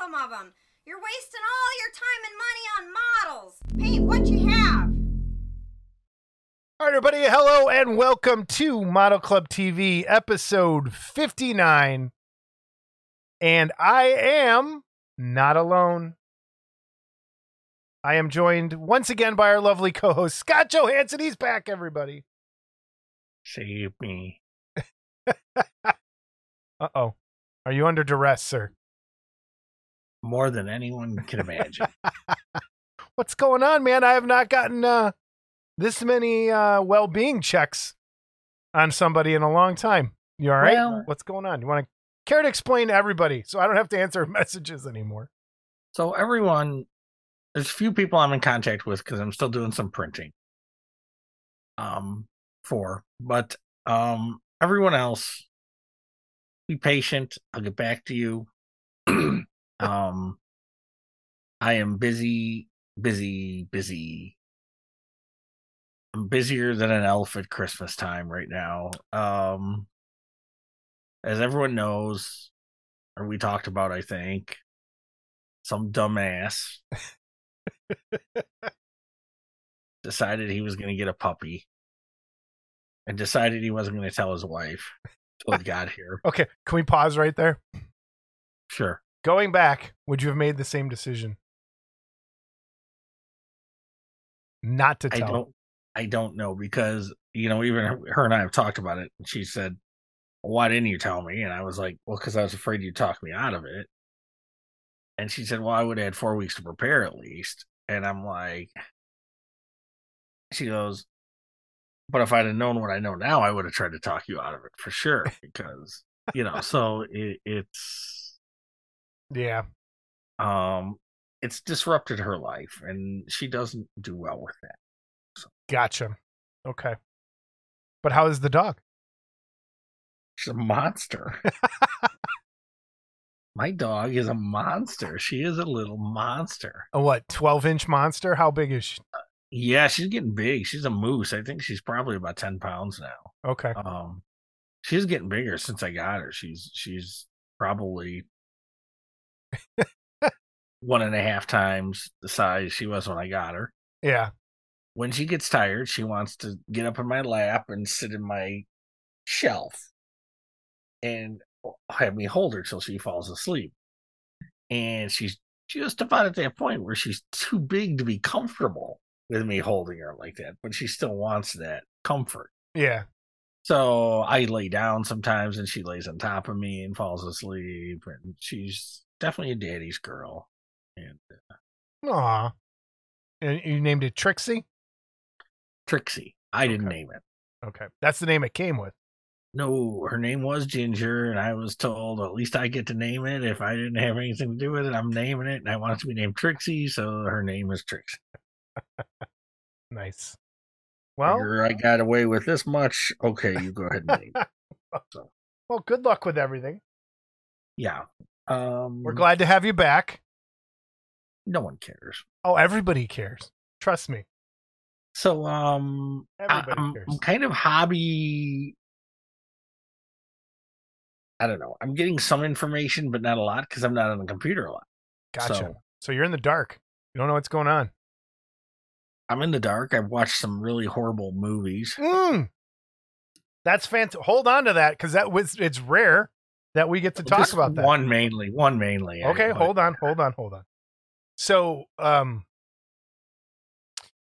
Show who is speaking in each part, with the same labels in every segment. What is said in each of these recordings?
Speaker 1: some of them. You're wasting all your time and money on models. Paint what you have.
Speaker 2: All right, everybody, hello and welcome to Model Club TV, episode 59. And I am not alone. I am joined once again by our lovely co host, Scott Johansson. He's back, everybody.
Speaker 3: Save me.
Speaker 2: Uh oh. Are you under duress, sir?
Speaker 3: More than anyone can imagine.
Speaker 2: What's going on, man? I have not gotten uh, this many uh, well being checks on somebody in a long time. You all right?
Speaker 3: Well-
Speaker 2: What's going on? You want to care to explain to everybody so I don't have to answer messages anymore?
Speaker 3: so everyone, there's a few people I'm in contact with because I'm still doing some printing. Um, for but um, everyone else, be patient. I'll get back to you. um, I am busy, busy, busy. I'm busier than an elf at Christmas time right now. Um, as everyone knows, or we talked about, I think, some dumbass decided he was going to get a puppy and decided he wasn't going to tell his wife until he got here.
Speaker 2: Okay, can we pause right there?
Speaker 3: Sure.
Speaker 2: Going back, would you have made the same decision? Not to
Speaker 3: I
Speaker 2: tell.
Speaker 3: don't I don't know because you know even her, and I have talked about it and she said why didn't you tell me and I was like well cuz I was afraid you'd talk me out of it and she said well I would have had 4 weeks to prepare at least and I'm like she goes but if I'd have known what I know now I would have tried to talk you out of it for sure because you know so it, it's
Speaker 2: Yeah.
Speaker 3: um it's disrupted her life and she doesn't do well with that
Speaker 2: Gotcha. Okay. But how is the dog?
Speaker 3: She's a monster. My dog is a monster. She is a little monster.
Speaker 2: A what, 12 inch monster? How big is she?
Speaker 3: Yeah, she's getting big. She's a moose. I think she's probably about ten pounds now.
Speaker 2: Okay.
Speaker 3: Um, she's getting bigger since I got her. She's she's probably one and a half times the size she was when I got her.
Speaker 2: Yeah.
Speaker 3: When she gets tired, she wants to get up in my lap and sit in my shelf and have me hold her till she falls asleep. And she's just about at that point where she's too big to be comfortable with me holding her like that, but she still wants that comfort.
Speaker 2: Yeah.
Speaker 3: So I lay down sometimes and she lays on top of me and falls asleep. And she's definitely a daddy's girl. And uh,
Speaker 2: Aw. And you named it Trixie?
Speaker 3: Trixie, I didn't name it.
Speaker 2: Okay. That's the name it came with.
Speaker 3: No, her name was Ginger, and I was told at least I get to name it. If I didn't have anything to do with it, I'm naming it, and I want it to be named Trixie, so her name is Trixie.
Speaker 2: Nice. Well,
Speaker 3: Figure I got away with this much. Okay, you go ahead and name it.
Speaker 2: well, good luck with everything.
Speaker 3: Yeah. Um,
Speaker 2: We're glad to have you back.
Speaker 3: No one cares.
Speaker 2: Oh, everybody cares. Trust me.
Speaker 3: So, um, I,
Speaker 2: Everybody
Speaker 3: I'm,
Speaker 2: cares.
Speaker 3: I'm kind of hobby. I don't know. I'm getting some information, but not a lot because I'm not on the computer a lot.
Speaker 2: Gotcha.
Speaker 3: So-
Speaker 2: So, you're in the dark. You don't know what's going on.
Speaker 3: I'm in the dark. I've watched some really horrible movies.
Speaker 2: Mm. That's fantastic. Hold on to that because that was it's rare that we get to talk
Speaker 3: Just
Speaker 2: about that.
Speaker 3: One mainly. One mainly. I-
Speaker 2: Okay,
Speaker 3: but-
Speaker 2: hold on, hold on, hold on. So, um,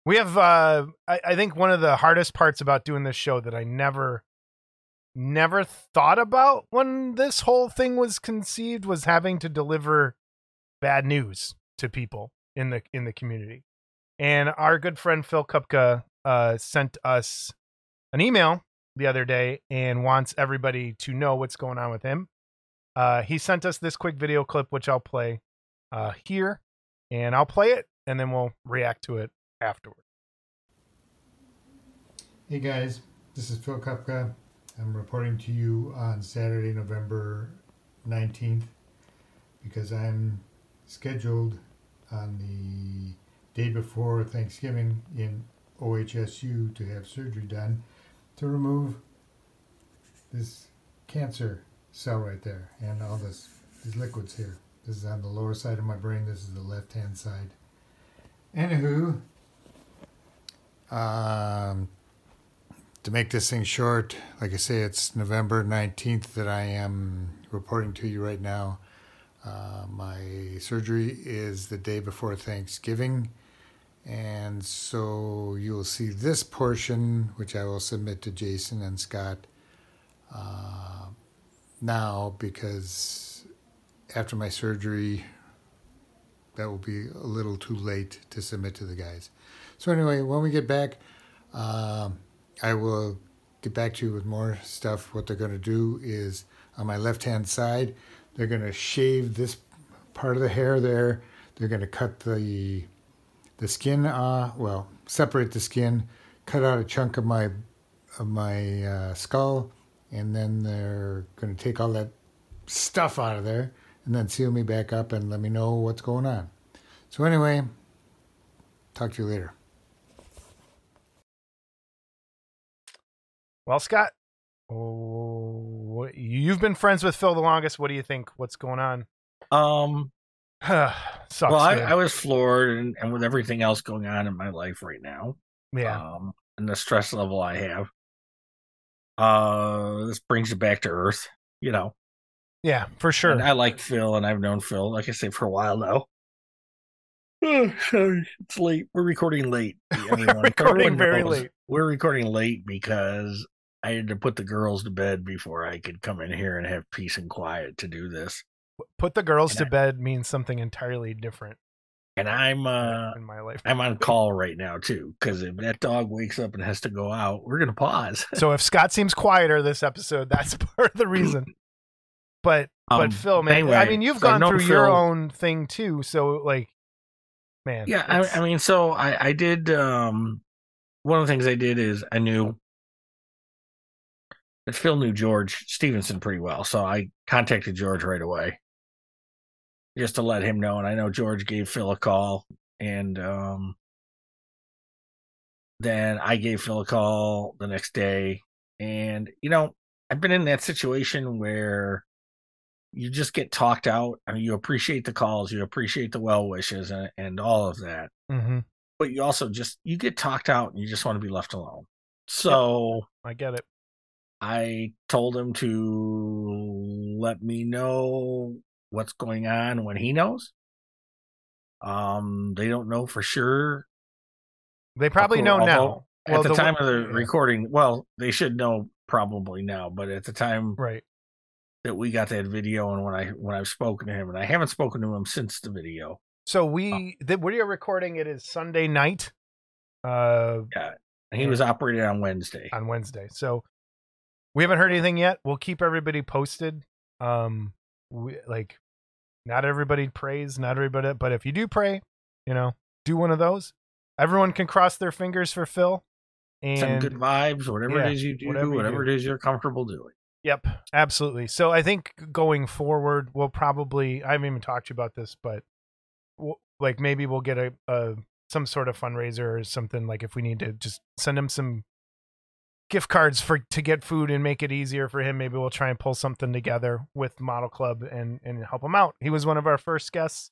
Speaker 2: we have, uh, I, I think one of the hardest parts about doing this show that I never, never thought about when this whole thing was conceived was having to deliver bad news to people in the in the community. And our good friend Phil Kupka uh, sent us an email the other day and wants everybody to know what's going on with him. Uh, he sent us this quick video clip, which I'll play uh, here, and I'll play it, and then we'll react to it afterward.
Speaker 4: Hey guys, this is Phil Kupka. I'm reporting to you on Saturday, November 19th, because I'm scheduled on the day before Thanksgiving in OHSU to have surgery done to remove this cancer cell right there and all this these liquids here. This is on the lower side of my brain. This is the left hand side. Anywho, um, to make this thing short, like I say, it's November 19th that I am reporting to you right now. Uh, my surgery is the day before Thanksgiving. And so you will see this portion, which I will submit to Jason and Scott uh, now because after my surgery, that will be a little too late to submit to the guys. So, anyway, when we get back, um, I will get back to you with more stuff. What they're going to do is on my left hand side, they're going to shave this part of the hair there. They're going to cut the the skin uh well separate the skin cut out a chunk of my of my uh, skull and then they're going to take all that stuff out of there and then seal me back up and let me know what's going on so anyway talk to you later
Speaker 2: Well, Scott, oh, you've been friends with Phil the longest. What do you think? What's going on?
Speaker 3: Um,
Speaker 2: Sucks.
Speaker 3: well, I. I was floored, and, and with everything else going on in my life right now,
Speaker 2: yeah.
Speaker 3: um, and the stress level I have, uh, this brings it back to earth. You know,
Speaker 2: yeah, for sure.
Speaker 3: And I like Phil, and I've known Phil, like I say, for a while now. Oh, sorry, it's late. We're recording late. everyone.
Speaker 2: recording very
Speaker 3: knows
Speaker 2: late.
Speaker 3: We're recording late because I had to put the girls to bed before I could come in here and have peace and quiet to do this.
Speaker 2: Put the girls
Speaker 3: And
Speaker 2: to
Speaker 3: I-
Speaker 2: bed means something entirely different
Speaker 3: And I'm uh
Speaker 2: in my life.
Speaker 3: I'm on call right now too because if that dog wakes up and has to go out, we're gonna pause.
Speaker 2: So if Scott seems quieter this episode, that's part of the reason. But but
Speaker 3: Um,
Speaker 2: Phil, man, I mean, you've
Speaker 3: so
Speaker 2: gone through your own thing too. So like, man,
Speaker 3: Yeah, I, I mean, so I, I did. Um, one of the things I did is I knew that Phil knew George Stevenson pretty well, so I contacted George right away just to let him know. And I know George gave Phil a call, and um, then I gave Phil a call the next day. And you know, I've been in that situation where you just get talked out. I mean, you appreciate the calls, you appreciate the well wishes, and, and all of that
Speaker 2: Mhm,
Speaker 3: but you also just you get talked out and you just want to be left alone. So
Speaker 2: I get it.
Speaker 3: I told him to let me know what's going on when he knows. Um, they don't know for sure
Speaker 2: They probably know now.
Speaker 3: at the,
Speaker 2: the
Speaker 3: time
Speaker 2: w-
Speaker 3: of the
Speaker 2: yeah.
Speaker 3: recording. Well, they should know probably now, but at the time
Speaker 2: Right.
Speaker 3: that we got that video and when I when I've spoken to him, and I haven't spoken to him since the video.
Speaker 2: So we the, we are recording. It is Sunday night, uh,
Speaker 3: And he was operated on Wednesday.
Speaker 2: on Wednesday. So we haven't heard anything yet. We'll keep everybody posted. Um, we like not everybody prays, not everybody, but if you do pray, you know, do one of those. Everyone can cross their fingers for Phil.
Speaker 3: Send
Speaker 2: And
Speaker 3: good vibes, whatever
Speaker 2: yeah,
Speaker 3: it is you do,
Speaker 2: whatever
Speaker 3: whatever,
Speaker 2: you do.
Speaker 3: it is you're comfortable doing.
Speaker 2: Yep, absolutely. So I think going forward, we'll probably I haven't even talked to you about this, but we'll, like maybe we'll get a, a some sort of fundraiser or something. Like if we need to just send him some gift cards for to get food and make it easier for him, maybe we'll try and pull something together with Model Club and and help him out. He was one of our first guests,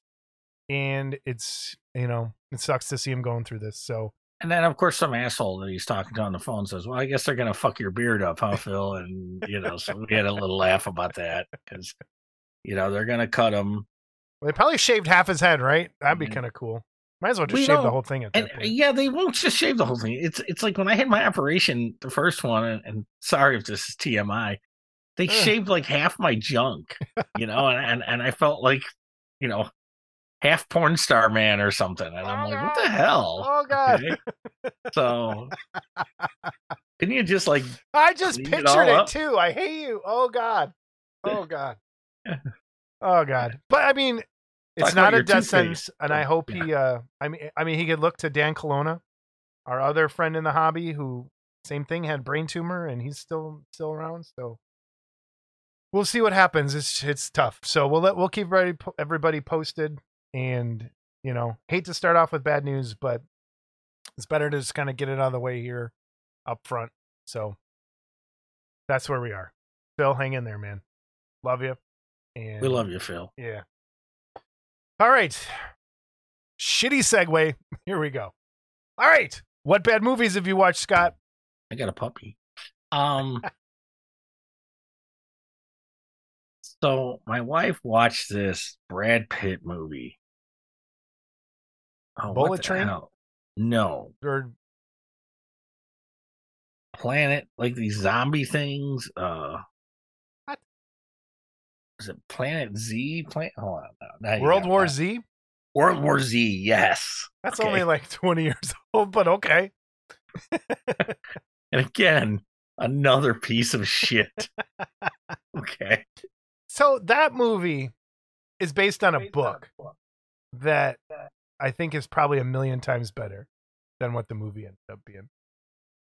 Speaker 2: and it's you know it sucks to see him going through this. So
Speaker 3: And then, of course, some asshole that he's talking to on the phone says, "Well, I guess they're gonna fuck your beard up, huh, Phil?" And you know, so we had a little laugh about that because you know they're gonna cut him.
Speaker 2: they probably shaved half his head, right? That'd be
Speaker 3: Mhm.
Speaker 2: kind of cool. Might as well just
Speaker 3: We
Speaker 2: shave the whole thing at
Speaker 3: And
Speaker 2: that uh, point.
Speaker 3: yeah, they won't just shave the whole thing. It's it's like when I had my operation, the first one, and, and sorry if this is TMI, they
Speaker 2: Ugh.
Speaker 3: shaved like half my junk, you know, and, and and I felt like, you know, half porn star man or something, and I'm
Speaker 2: Oh,
Speaker 3: like, what the hell?
Speaker 2: Oh God.
Speaker 3: Okay? So, can you just like
Speaker 2: I just
Speaker 3: Clean it
Speaker 2: pictured it, too. I hate you. Oh God. Oh God. oh God. But I mean, it's not a death sentence, and I hope
Speaker 3: Yeah.
Speaker 2: he. uh I mean, I mean, he could look to Dan Colonna, our other friend in the hobby, who same thing had brain tumor, and he's still still around. So we'll see what happens. It's it's tough. So we'll let we'll keep everybody everybody posted, and you know, hate to start off with bad news, but it's better to just kind of get it out of the way here up front. So that's where we are. Phil, hang in there, man. Love you. And
Speaker 3: we love you, Phil.
Speaker 2: Yeah. All right. Shitty segue. Here we go. All right. What bad movies have you watched, Scott?
Speaker 3: I got a puppy. Um. so my wife watched this Brad Pitt movie. Oh,
Speaker 2: Bullet Train?
Speaker 3: hell? No,
Speaker 2: Or
Speaker 3: Planet like these zombie things. Uh? Is it Planet Z? Planet. Hold on.
Speaker 2: World War
Speaker 3: that.
Speaker 2: Z?
Speaker 3: World War Z. Yes.
Speaker 2: That's
Speaker 3: Okay.
Speaker 2: only like 20 years old, but okay.
Speaker 3: And again, another piece of shit. okay.
Speaker 2: So that movie is based on a book that I think is probably a million times better than what the movie ended up being.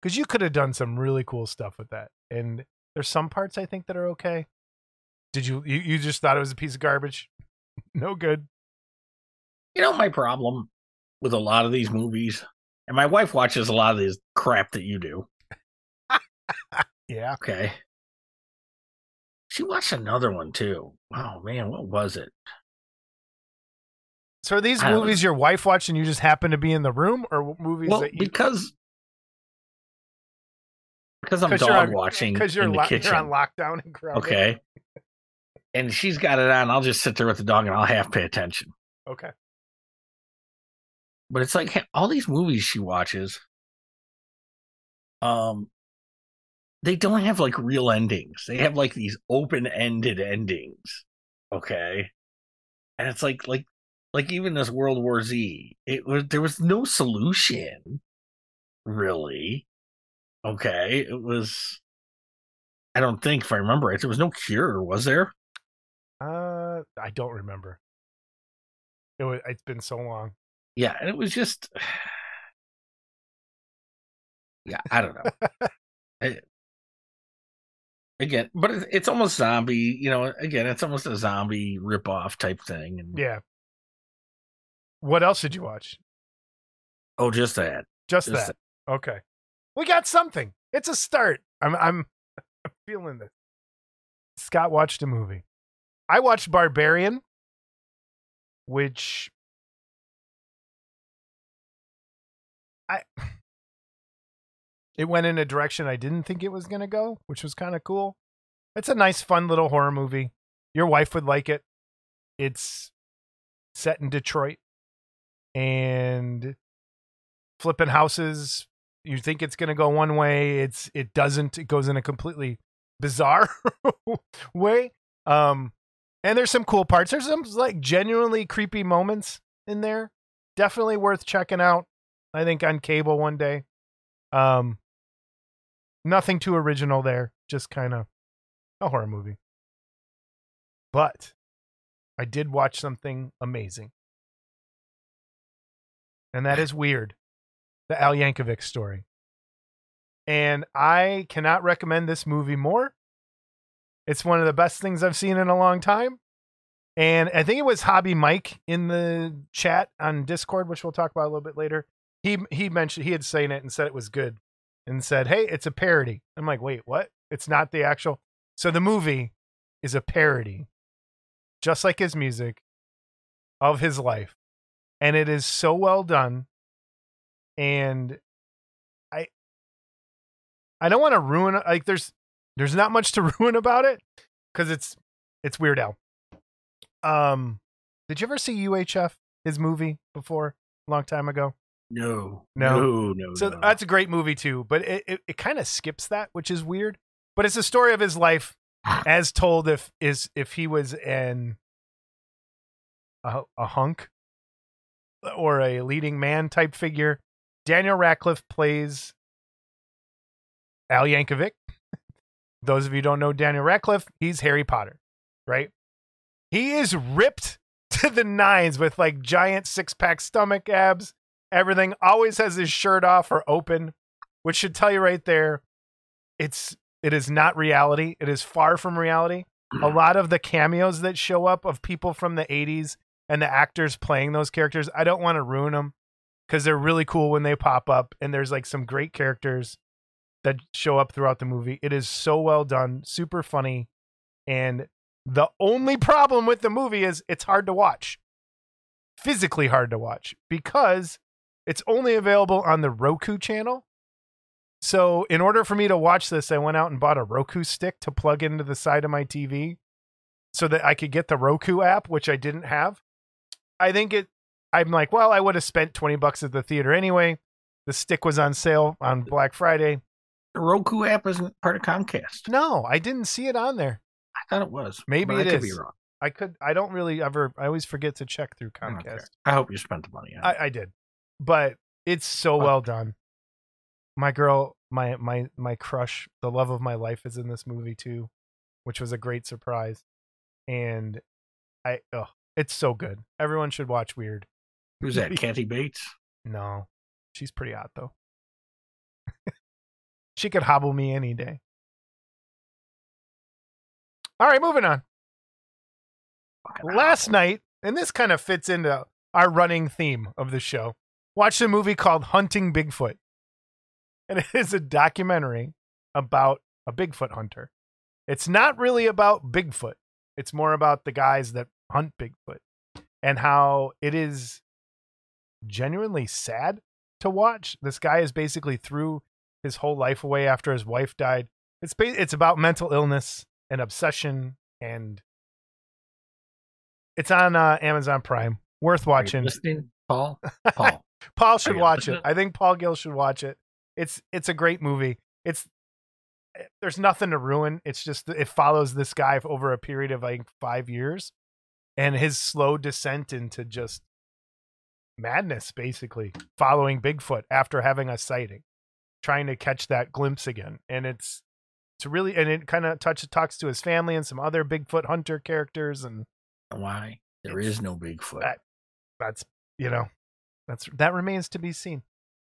Speaker 2: Because you could have done some really cool stuff with that. And there's some parts I think that are okay. Did you you, you just thought it was a piece of garbage? no good.
Speaker 3: You know my problem with a lot of these movies, and my wife watches a lot of this crap that you do.
Speaker 2: Yeah.
Speaker 3: Okay. She watched another one too. Oh man, what was it?
Speaker 2: So are these movies your wife watched and you just happen to be in the room, or movies
Speaker 3: Well,
Speaker 2: that you
Speaker 3: because because I'm dog
Speaker 2: on-
Speaker 3: watching
Speaker 2: because you're,
Speaker 3: in the
Speaker 2: lo-
Speaker 3: kitchen.
Speaker 2: you're on lockdown and grounded?
Speaker 3: okay. And she's got it on. I'll just sit there with the dog and I'll half pay attention.
Speaker 2: Okay.
Speaker 3: But it's like all these movies she watches, um, they don't have like real endings. They have like these open-ended endings. Okay. And it's like like like even this World War Z, it was there was no solution, really. Okay. It was I don't think if I remember right, there was no cure, was there?
Speaker 2: Uh, I don't remember. It was, it's been so long.
Speaker 3: Yeah, and it was just Yeah, I don't know. I- again, but it's, it's almost zombie, you know, again, it's almost a zombie rip-off type thing and
Speaker 2: Yeah. What else did you watch?
Speaker 3: oh just that.
Speaker 2: Just,
Speaker 3: Just
Speaker 2: that. Okay. We got something. It's a start. I'm I'm I'm feeling this. Scott watched a movie. I watched Barbarian, which I it went in a direction I didn't think it was going to go, which was kind of cool. It's a nice fun little horror movie. Your wife would like it. It's set in Detroit and flipping houses you think it's going to go one way it's it doesn't it goes in a completely bizarre way um and there's some cool parts. There's some like genuinely creepy moments in there. Definitely worth checking out i think on cable one day. Um nothing too original there. Just kind of a horror movie. But i did watch something amazing. And that is weird. The Al Yankovic story. And I cannot recommend this movie more. It's one of the best things I've seen in a long time. And I think it was Hobby Mike in the chat on Discord, which we'll talk about a little bit later. He he mentioned he had seen it and said it was good and said, Hey, it's a parody. I'm like, wait, what? It's not the actual. So the movie is a parody, just like his music, of his life. And it is so well done and I I don't want to ruin like there's there's not much to ruin about it because it's it's Weird Al. Um, did you ever see UHF his movie before a long time ago?
Speaker 3: No.
Speaker 2: No.
Speaker 3: No, no.
Speaker 2: So
Speaker 3: no.
Speaker 2: that's a great movie too, but it it, it kind of skips that, which is weird. But it's a story of his life as told if is if he was an a, a hunk or a leading man type figure. Daniel Radcliffe plays Al Yankovic. Those of you who don't know Daniel Radcliffe, he's Harry Potter, right? He is ripped to the nines with like giant six pack stomach abs, everything. Always has his shirt off or open, which should tell you right there, it's it is not reality. It is far from reality. A lot of the cameos that show up of people from the 80s and the actors playing those characters, I don't want to ruin them because they're really cool when they pop up. And there's like some great characters that show up throughout the movie. It is so well done, super funny. And the only problem with the movie is it's hard to watch. physically hard to watch because it's only available on the Roku channel. So, in order for me to watch this, I went out and bought a Roku stick to plug into the side of my TV so that I could get the Roku app, which I didn't have. I think it, I'm like, well, I would have spent 20 bucks at the theater anyway. The stick was on sale on Black Friday.
Speaker 3: The Roku app isn't part of Comcast.
Speaker 2: No, I didn't see it on there.
Speaker 3: I thought it was.
Speaker 2: Maybe it
Speaker 3: I could
Speaker 2: is.
Speaker 3: be wrong.
Speaker 2: I could, I don't really ever, I always forget to check through. Comcast.
Speaker 3: I hope you spent the money on it.
Speaker 2: I, I did, but it's so
Speaker 3: Well-
Speaker 2: well done. My girl, my my my crush, the love of my life, is in this movie too, which was a great surprise. And I, oh, it's so good. Everyone should watch Weird.
Speaker 3: Who's that? Kathy Bates?
Speaker 2: No, she's pretty hot though. She could hobble me any day. All right, moving on. Last night, and this kind of fits into our running theme of the show, watched a movie called Hunting Bigfoot. And it is a documentary about a Bigfoot hunter. It's not really about Bigfoot, it's more about the guys that hunt Bigfoot and how it is genuinely sad to watch. This guy is basically threw his whole life away after his wife died. It's it's about mental illness and obsession and it's on uh, Amazon Prime. Worth watching.
Speaker 3: listening, Paul? Paul.
Speaker 2: Paul should watch it. I think Paul Gill should watch it. It's it's a great movie. It's eh, there's nothing to ruin. It's just it follows this guy over a period of like 5 years and his slow descent into just madness basically, following Bigfoot after having a sighting, trying to catch that glimpse again. And it's it's really and it kind of touches talks to his family and some other Bigfoot hunter characters and oh,
Speaker 3: Why? there is no Bigfoot.
Speaker 2: that- that's you know that's that remains to be seen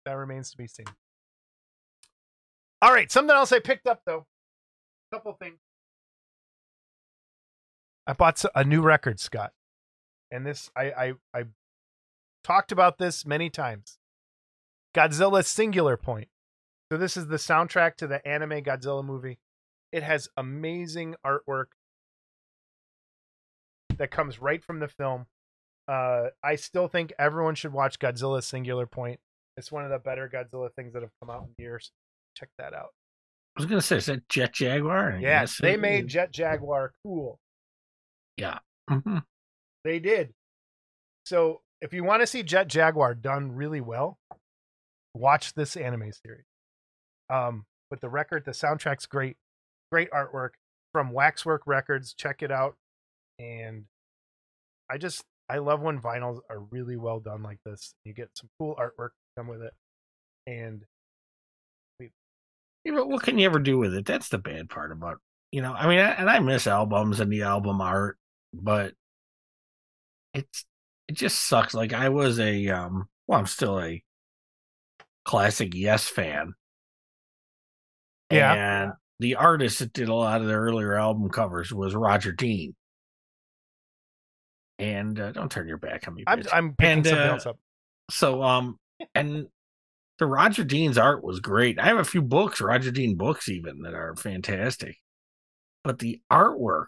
Speaker 2: that remains to be seen all right something else i picked up though a couple things i bought a new record scott and this i i i talked about this many times godzilla singular point so this is the soundtrack to the anime godzilla movie it has amazing artwork that comes right from the film uh, I still think everyone should watch Godzilla Singular Point. It's one of the better Godzilla things that have come out in years. Check that out.
Speaker 3: I was gonna say, is that Jet Jaguar?
Speaker 2: Yes, they made. Jet Jaguar cool.
Speaker 3: Mhm.
Speaker 2: They did. So if you want to see Jet Jaguar done really well, watch this anime series. Um, but the record, the soundtrack's great, great artwork from Waxwork Records. Check it out. And I just I love when vinyls are really well done like this. You get some cool artwork come with it. And we...
Speaker 3: Yeah, but what can you ever do with it? That's the bad part about you know. I mean, I, and I miss albums and the album art, but it's it just sucks. Like I was a um, well, I'm still a classic Yes fan.
Speaker 2: Yeah.
Speaker 3: and the artist that did a lot of the earlier album covers was Roger Dean. And uh, don't turn your back on me.
Speaker 2: I'm
Speaker 3: bitch.
Speaker 2: I'm picking
Speaker 3: And,
Speaker 2: something
Speaker 3: uh,
Speaker 2: else up.
Speaker 3: So um and the Roger Dean's art was great. I have a few books, Roger Dean books even that are fantastic. But the artwork,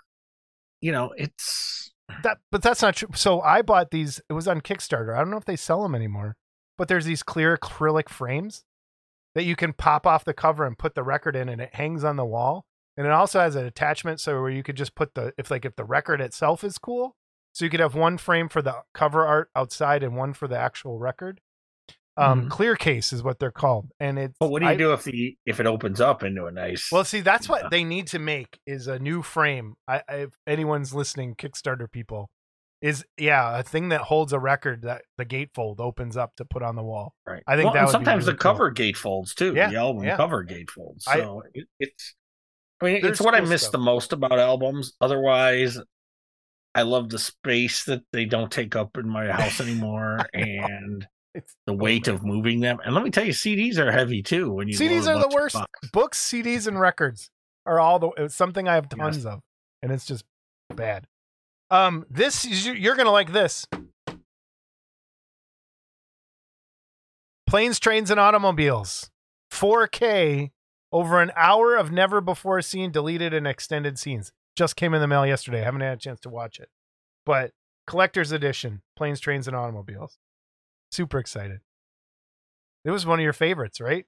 Speaker 3: you know, it's
Speaker 2: That but that's not true. So I bought these. It was on Kickstarter. I don't know if they sell them anymore. But there's these clear acrylic frames that you can pop off the cover and put the record in, and it hangs on the wall. And it also has an attachment so where you could just put the if like if the record itself is cool, so you could have one frame for the cover art outside and one for the actual record. Um,
Speaker 3: Mhm.
Speaker 2: Clear case is what they're called, and it's.
Speaker 3: but what do you
Speaker 2: I-
Speaker 3: do if the if it opens up into a nice
Speaker 2: Well, see, that's what they need to make is a new frame. I, I, if anyone's listening, Kickstarter people, is yeah, a thing that holds a record that the gatefold opens up to put on the wall.
Speaker 3: right?
Speaker 2: I think
Speaker 3: Well,
Speaker 2: that
Speaker 3: and
Speaker 2: would be
Speaker 3: sometimes
Speaker 2: really
Speaker 3: the
Speaker 2: cool.
Speaker 3: cover gatefolds too.
Speaker 2: Yeah,
Speaker 3: The album
Speaker 2: yeah.
Speaker 3: cover gate folds.
Speaker 2: I-
Speaker 3: So it, it's I mean it's what I miss
Speaker 2: stuff.
Speaker 3: the most about albums. Otherwise I love the space that they don't take up in my house anymore and
Speaker 2: It's
Speaker 3: the weight of moving them. And let me tell you, CDs are heavy too. When you
Speaker 2: CDs are the worst.
Speaker 3: box.
Speaker 2: Books, CDs, and records are all the it's something I have tons of, and it's just bad. Um, this is you're gonna like this. Planes, trains, and automobiles, 4K, over an hour of never before seen deleted and extended scenes. Just came in the mail yesterday. I haven't had a chance to watch it, but collector's edition, planes, trains, and automobiles. Super excited. It was one of your favorites, right?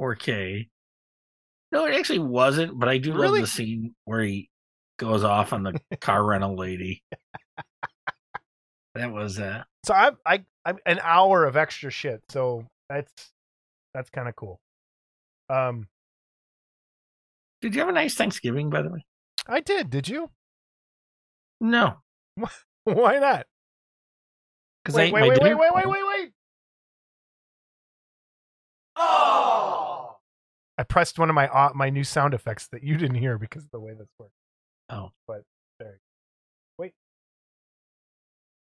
Speaker 3: 4K. No, it actually wasn't, but I do
Speaker 2: Really?
Speaker 3: love the scene where he goes off on the car rental lady. That was uh
Speaker 2: So I, I, I'm an hour of extra shit. So that's that's kind of cool. Um,
Speaker 3: Did you have a nice Thanksgiving by the way?
Speaker 2: I did. Did you?
Speaker 3: No.
Speaker 2: Why not?
Speaker 3: Because
Speaker 2: Wait, wait, wait, wait, wait, wait, wait, wait. Oh! I pressed one of my uh, my new sound effects that you didn't hear because of the way this works.
Speaker 3: Oh.
Speaker 2: but there. Wait.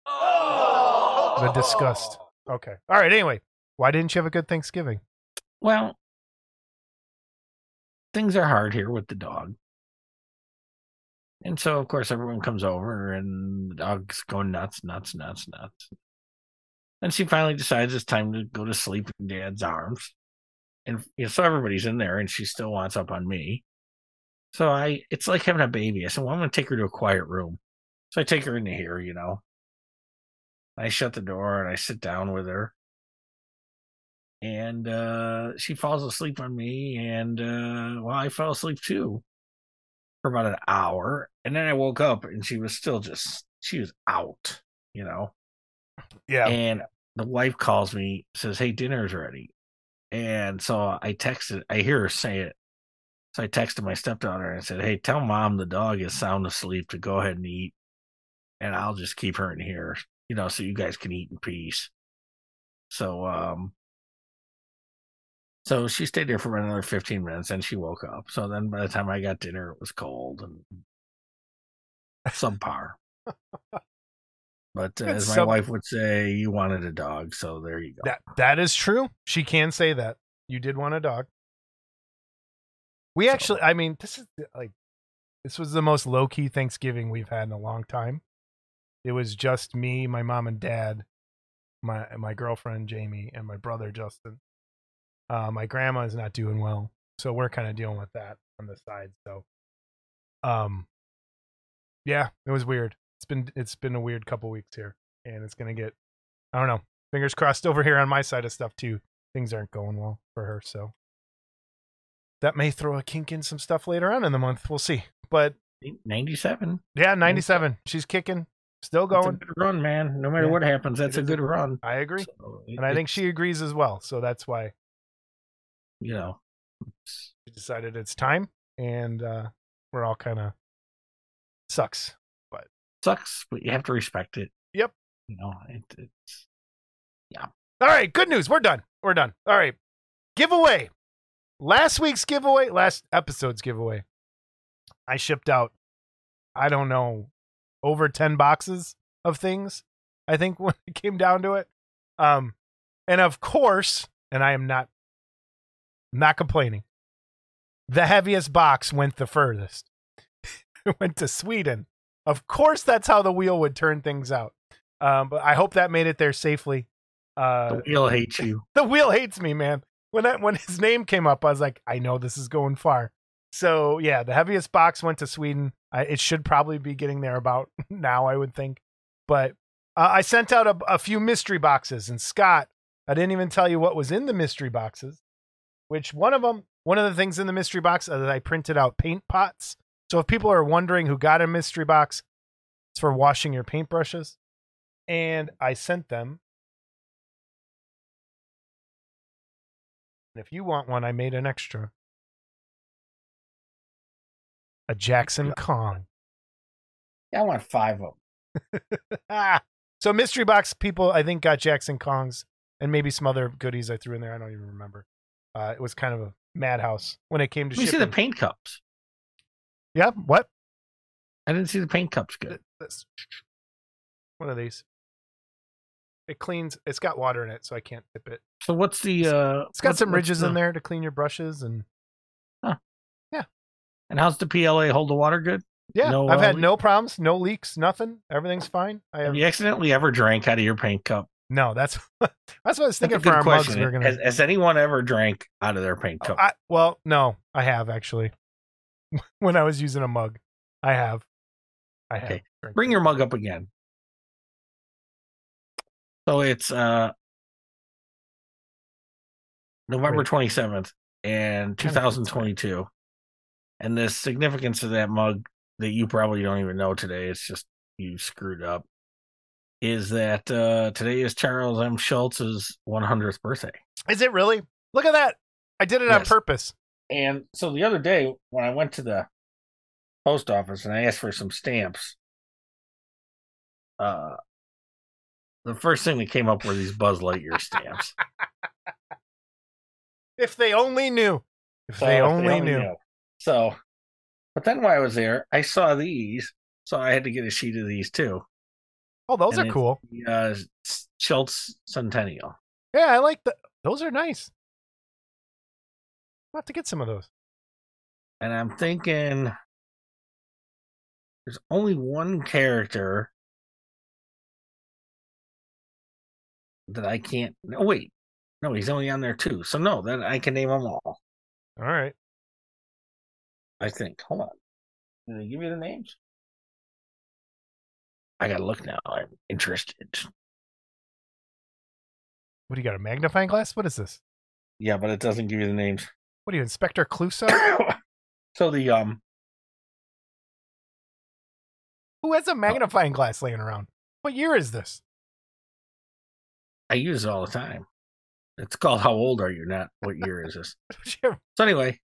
Speaker 2: The disgust. Okay. All right. Anyway, why didn't you have a good Thanksgiving?
Speaker 3: Well, things are hard here with the dog. And so, of course, everyone comes over and the dog's going nuts, nuts, nuts, nuts. And she finally decides it's time to go to sleep in dad's arms. And you know, so everybody's in there and she still wants up on me. So I, it's like having a baby. I said, well, I'm going to take her to a quiet room. So I take her into here, you know. I shut the door and I sit down with her and uh, she falls asleep on me, and uh, well, I fell asleep too for about an hour, and then I woke up, and she was still just she was out, you know.
Speaker 2: Yeah.
Speaker 3: And the wife calls me, says, "Hey, dinner's ready," and so I texted. I hear her say it, so I texted my stepdaughter and said, "Hey, tell mom the dog is sound asleep to go ahead and eat, and I'll just keep her in here, you know, so you guys can eat in peace." So, um, so she stayed there for another 15 minutes and she woke up. So then by the time I got dinner, it was cold and subpar. But uh, as my
Speaker 2: sub-
Speaker 3: wife would say, you wanted a dog. So there you go.
Speaker 2: That that is true. She can say that. You did want a dog. We
Speaker 3: So-
Speaker 2: actually I mean, this is like this was the most low key Thanksgiving we've had in a long time. It was just me, my mom and dad, my my girlfriend Jamie, and my brother Justin. Uh, my grandma is not doing well, so we're kind of dealing with that on the side. So, um, yeah, it was weird. It's been it's been a weird couple weeks here, and it's gonna get. I don't know. Fingers crossed over here on my side of stuff too. Things aren't going well for her, so that may throw a kink in some stuff later on in the month. We'll see. But
Speaker 3: 97.
Speaker 2: yeah, ninety-seven. She's kicking, still going.
Speaker 3: run, man. No matter
Speaker 2: Yeah.
Speaker 3: what happens, that's a good run.
Speaker 2: I agree,
Speaker 3: So
Speaker 2: and I think she agrees as well. So that's why
Speaker 3: you know,
Speaker 2: we decided it's time, and uh, we're all kind of sucks.
Speaker 3: But sucks, but you have to respect it.
Speaker 2: Yep.
Speaker 3: You know, it, it's yeah.
Speaker 2: All right, good news. We're done. We're done. All right, giveaway. Last week's giveaway, last episode's giveaway. I shipped out, I don't know, over ten boxes of things. I think when it came down to it, um, and of course, and I am not not complaining. The heaviest box went the furthest. it went to Sweden. Of course, that's how the wheel would turn things out. Um, but I hope that made it there safely. Uh,
Speaker 3: the wheel hates you.
Speaker 2: the wheel hates me, man. When when his name came up, I was like, I know this is going far. So yeah, the heaviest box went to Sweden. I, it should probably be getting there about now, I would think. But uh, I sent out a, a few mystery boxes, and Scott, I didn't even tell you what was in the mystery boxes. Which one of them? One of the things in the mystery box that I printed out paint pots. So if people are wondering who got a mystery box, it's for washing your paintbrushes, and I sent them And if you want one, I made an extra. A Jackson Kong.
Speaker 3: Yeah, I want five of them.
Speaker 2: So mystery box people, I think, got Jackson Kongs and maybe some other goodies I threw in there. I don't even remember. Uh, it was kind of a madhouse when it came to
Speaker 3: me see the paint cups.
Speaker 2: yeah, what?
Speaker 3: I didn't see the paint cups good.
Speaker 2: One of these. It cleans. It's got water in it, so I can't tip it.
Speaker 3: So what's the uh
Speaker 2: It's got some ridges
Speaker 3: the-
Speaker 2: in there to clean your brushes, and huh.
Speaker 3: yeah And how's the PLA hold the water good?
Speaker 2: yeah,
Speaker 3: No,
Speaker 2: I've
Speaker 3: uh,
Speaker 2: had
Speaker 3: leak-
Speaker 2: no problems, no leaks, nothing. Everything's fine. I have
Speaker 3: Have you accidentally ever drank out of your paint cup?
Speaker 2: No, that's that's what I was thinking for our
Speaker 3: question.
Speaker 2: mugs. We are gonna.
Speaker 3: has, has anyone ever drank out of their paint cup?
Speaker 2: I, well, no, I have actually. when I was using a mug, I have. I have.
Speaker 3: Okay.
Speaker 2: drank
Speaker 3: Bring your mug up again. So it's uh November twenty seventh and two thousand twenty two. And the significance of that mug that you probably don't even know today, it's just you screwed up, is that uh today is Charles M. Schulz's one hundredth birthday.
Speaker 2: Is it really? Look at that. I did it on purpose.
Speaker 3: And so the other day when I went to the post office and I asked for some stamps, uh the first thing that came up were these Buzz Lightyear stamps.
Speaker 2: If they only knew. If
Speaker 3: So
Speaker 2: they
Speaker 3: if
Speaker 2: only knew.
Speaker 3: knew. So, but then while I was there, I saw these, so I had to get a sheet of these too.
Speaker 2: Oh, those
Speaker 3: And
Speaker 2: are cool.
Speaker 3: the, Uh, Schulz Centennial.
Speaker 2: Yeah, I like the. Those are nice. I'll have to get some of those.
Speaker 3: And I'm thinking there's only one character that I can't. No, wait. No, he's only on there too. So, no, then I can name them all.
Speaker 2: All right.
Speaker 3: I think. Hold on. Did they give you the names? I gotta look now. I'm interested.
Speaker 2: What do you got? A magnifying glass? What is this?
Speaker 3: Yeah, but it doesn't give you the names.
Speaker 2: What are you, Inspector Clouseau?
Speaker 3: so the um
Speaker 2: Who has a magnifying glass laying around? What year is this?
Speaker 3: I use it all the time. It's called How Old Are You? Not What Year Is This?
Speaker 2: Sure.
Speaker 3: So anyway,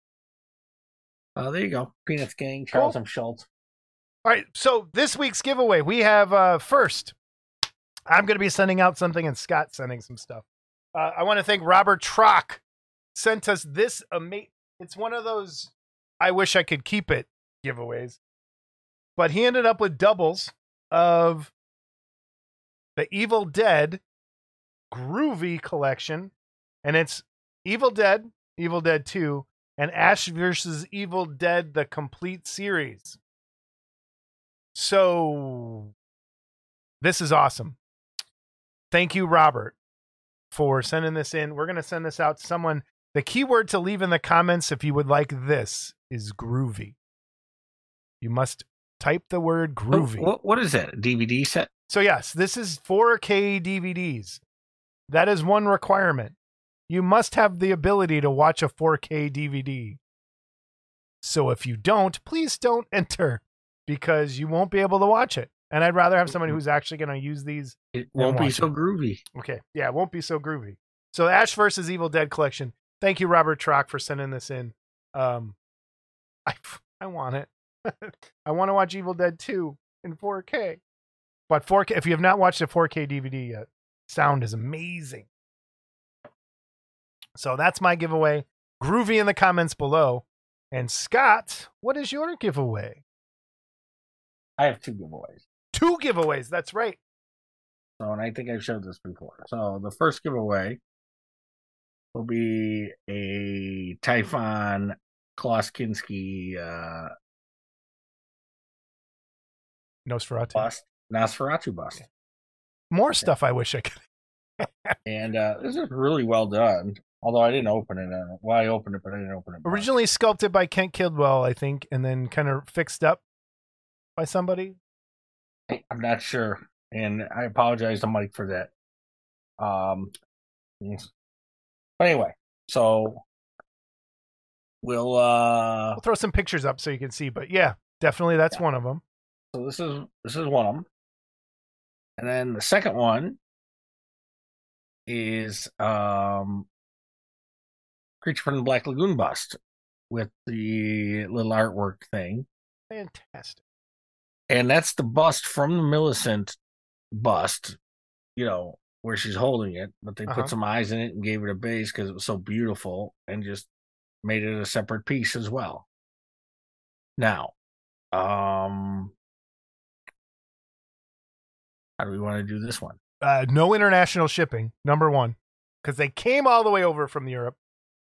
Speaker 3: uh, there you go. Peanuts Gang, Charles
Speaker 2: Cool.
Speaker 3: M. Schulz.
Speaker 2: All right. So this week's giveaway, we have uh first. I'm going to be sending out something, and Scott sending some stuff. Uh, I want to thank Robert Trock sent us this amazing. It's one of those I wish I could keep it giveaways, but he ended up with doubles of the Evil Dead Groovy collection, and it's Evil Dead, Evil Dead Two, and Ash versus Evil Dead: The Complete Series. So this is awesome. Thank you, Robert, for sending this in. We're going to send this out to someone. The keyword to leave in the comments if you would like this is groovy. You must type the word oh, groovy.
Speaker 3: What, what is that? A DVD set?
Speaker 2: So, yes, this is 4K DVDs. That is one requirement. You must have the ability to watch a 4K DVD. So, if you don't, please don't enter because you won't be able to watch it. And I'd rather have somebody who's actually going to use these.
Speaker 3: It won't be so
Speaker 2: it.
Speaker 3: groovy.
Speaker 2: Okay. Yeah, it won't be so groovy. So, Ash versus Evil Dead collection. Thank you, Robert Trock, for sending this in. Um, I, I want it. I want to watch Evil Dead 2 in 4K. But 4K, if you have not watched a 4K DVD yet, sound is amazing. So that's my giveaway. Groovy in the comments below. And Scott, what is your giveaway?
Speaker 3: I have two giveaways.
Speaker 2: Two giveaways. That's right.
Speaker 3: So, and I think I've showed this before. So, the first giveaway will be a Typhon Kloskinski uh,
Speaker 2: Nosferatu.
Speaker 3: bust, Nosferatu bust.
Speaker 2: More stuff I wish I could.
Speaker 3: And uh, this is really well done. Although I didn't open it. Uh, well, I opened it, but I didn't open it.
Speaker 2: Originally sculpted by Kent Kidwell, I think, and then kind of fixed up by somebody.
Speaker 3: I- I'm not sure, and I apologize to Mike for that. Um, but anyway, so we'll. uh
Speaker 2: We'll throw some pictures up so you can see, but yeah, definitely that's
Speaker 3: Yeah.
Speaker 2: one of them.
Speaker 3: So this is this is one of them, and then the second one is um creature from the Black Lagoon bust with the little artwork thing.
Speaker 2: Fantastic.
Speaker 3: and that's the bust from the Milicent bust, you know, where she's holding it, but they
Speaker 2: Uh-huh.
Speaker 3: put some eyes in it and gave it a base because it was so beautiful and just made it a separate piece as well. Now, um, how do we want to do this one?
Speaker 2: Uh, no international shipping, number one, because they came all the way over from Europe.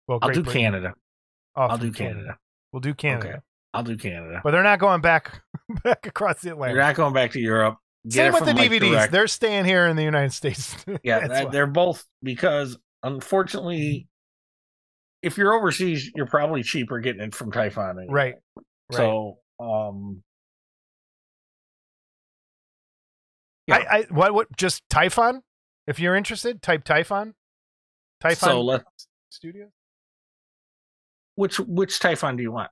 Speaker 2: Well,
Speaker 3: I'll
Speaker 2: Great
Speaker 3: do
Speaker 2: Britain.
Speaker 3: Canada.
Speaker 2: Oh,
Speaker 3: I'll do Canada.
Speaker 2: We'll do Canada,
Speaker 3: Okay. I'll do Canada.
Speaker 2: but they're not going back back across the Atlantic.
Speaker 3: You're not going back to Europe. Get
Speaker 2: Same with the DVDs.
Speaker 3: Direct.
Speaker 2: They're staying here in the United States.
Speaker 3: Yeah, that- they're both because unfortunately, if you're overseas, you're probably cheaper getting it from Typhon. anyway.
Speaker 2: right. Right.
Speaker 3: So, um, yeah.
Speaker 2: I, I what what just Typhon? if you're interested, type Typhon. Typhon
Speaker 3: So let
Speaker 2: Studios.
Speaker 3: which which Typhon do you want?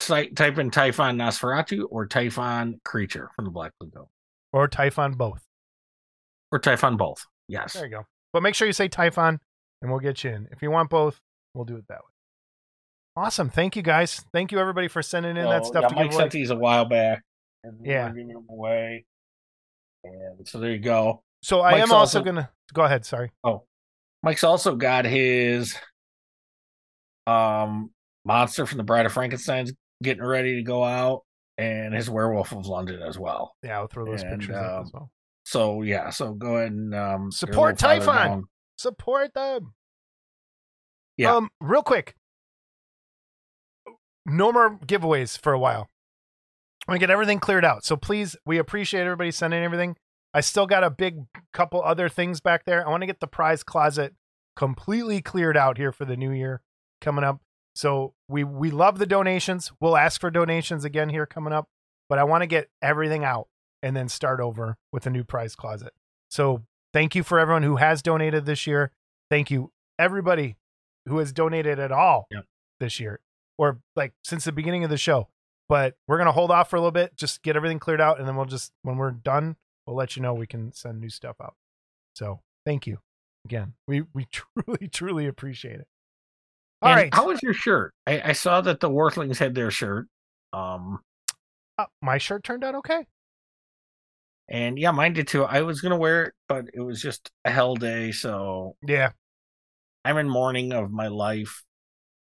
Speaker 3: Type, type in Typhon Nosferatu or Typhon Creature from the Black Lagoon
Speaker 2: Or Typhon both.
Speaker 3: or Typhon both. Yes.
Speaker 2: There you go. But make sure you say Typhon and we'll get you in. If you want both, we'll do it that way. Awesome. Thank you guys. Thank you everybody for sending in that stuff
Speaker 3: yeah,
Speaker 2: to
Speaker 3: Mike
Speaker 2: give
Speaker 3: sent these a while back. And
Speaker 2: Yeah.
Speaker 3: giving them away. And so there you go.
Speaker 2: So I
Speaker 3: Mike's
Speaker 2: am also
Speaker 3: also-
Speaker 2: gonna go ahead, sorry.
Speaker 3: Oh, Mike's also got his um monster from the Bride of Frankenstein's getting ready to go out, and his Werewolf of London as well.
Speaker 2: Yeah, I'll throw those
Speaker 3: And,
Speaker 2: pictures up
Speaker 3: um,
Speaker 2: as well.
Speaker 3: So yeah, so go ahead and um,
Speaker 2: Support Typhon! Support them.
Speaker 3: Yeah.
Speaker 2: Um, real quick. No more giveaways for a while. Gonna get everything cleared out. So please, we appreciate everybody sending everything. I still got a big couple other things back there. I want to get the prize closet completely cleared out here for the new year coming up. So we we love the donations. We'll ask for donations again here coming up, but I want to get everything out and then start over with a new prize closet. So thank you for everyone who has donated this year. Thank you everybody who has donated at all
Speaker 3: Yep.
Speaker 2: this year or like since the beginning of the show. But we're gonna hold off for a little bit, just get everything cleared out, and then we'll just when we're done, we'll let you know we can send new stuff out. So thank you again. We we truly truly appreciate it. All
Speaker 3: And
Speaker 2: right,
Speaker 3: How was your shirt? I, I saw that the Worthlings had their shirt. Um,
Speaker 2: Uh, my shirt turned out okay.
Speaker 3: and yeah, mine did too. I was gonna wear it, but it was just a hell day, so
Speaker 2: Yeah,
Speaker 3: I'm in mourning of my life.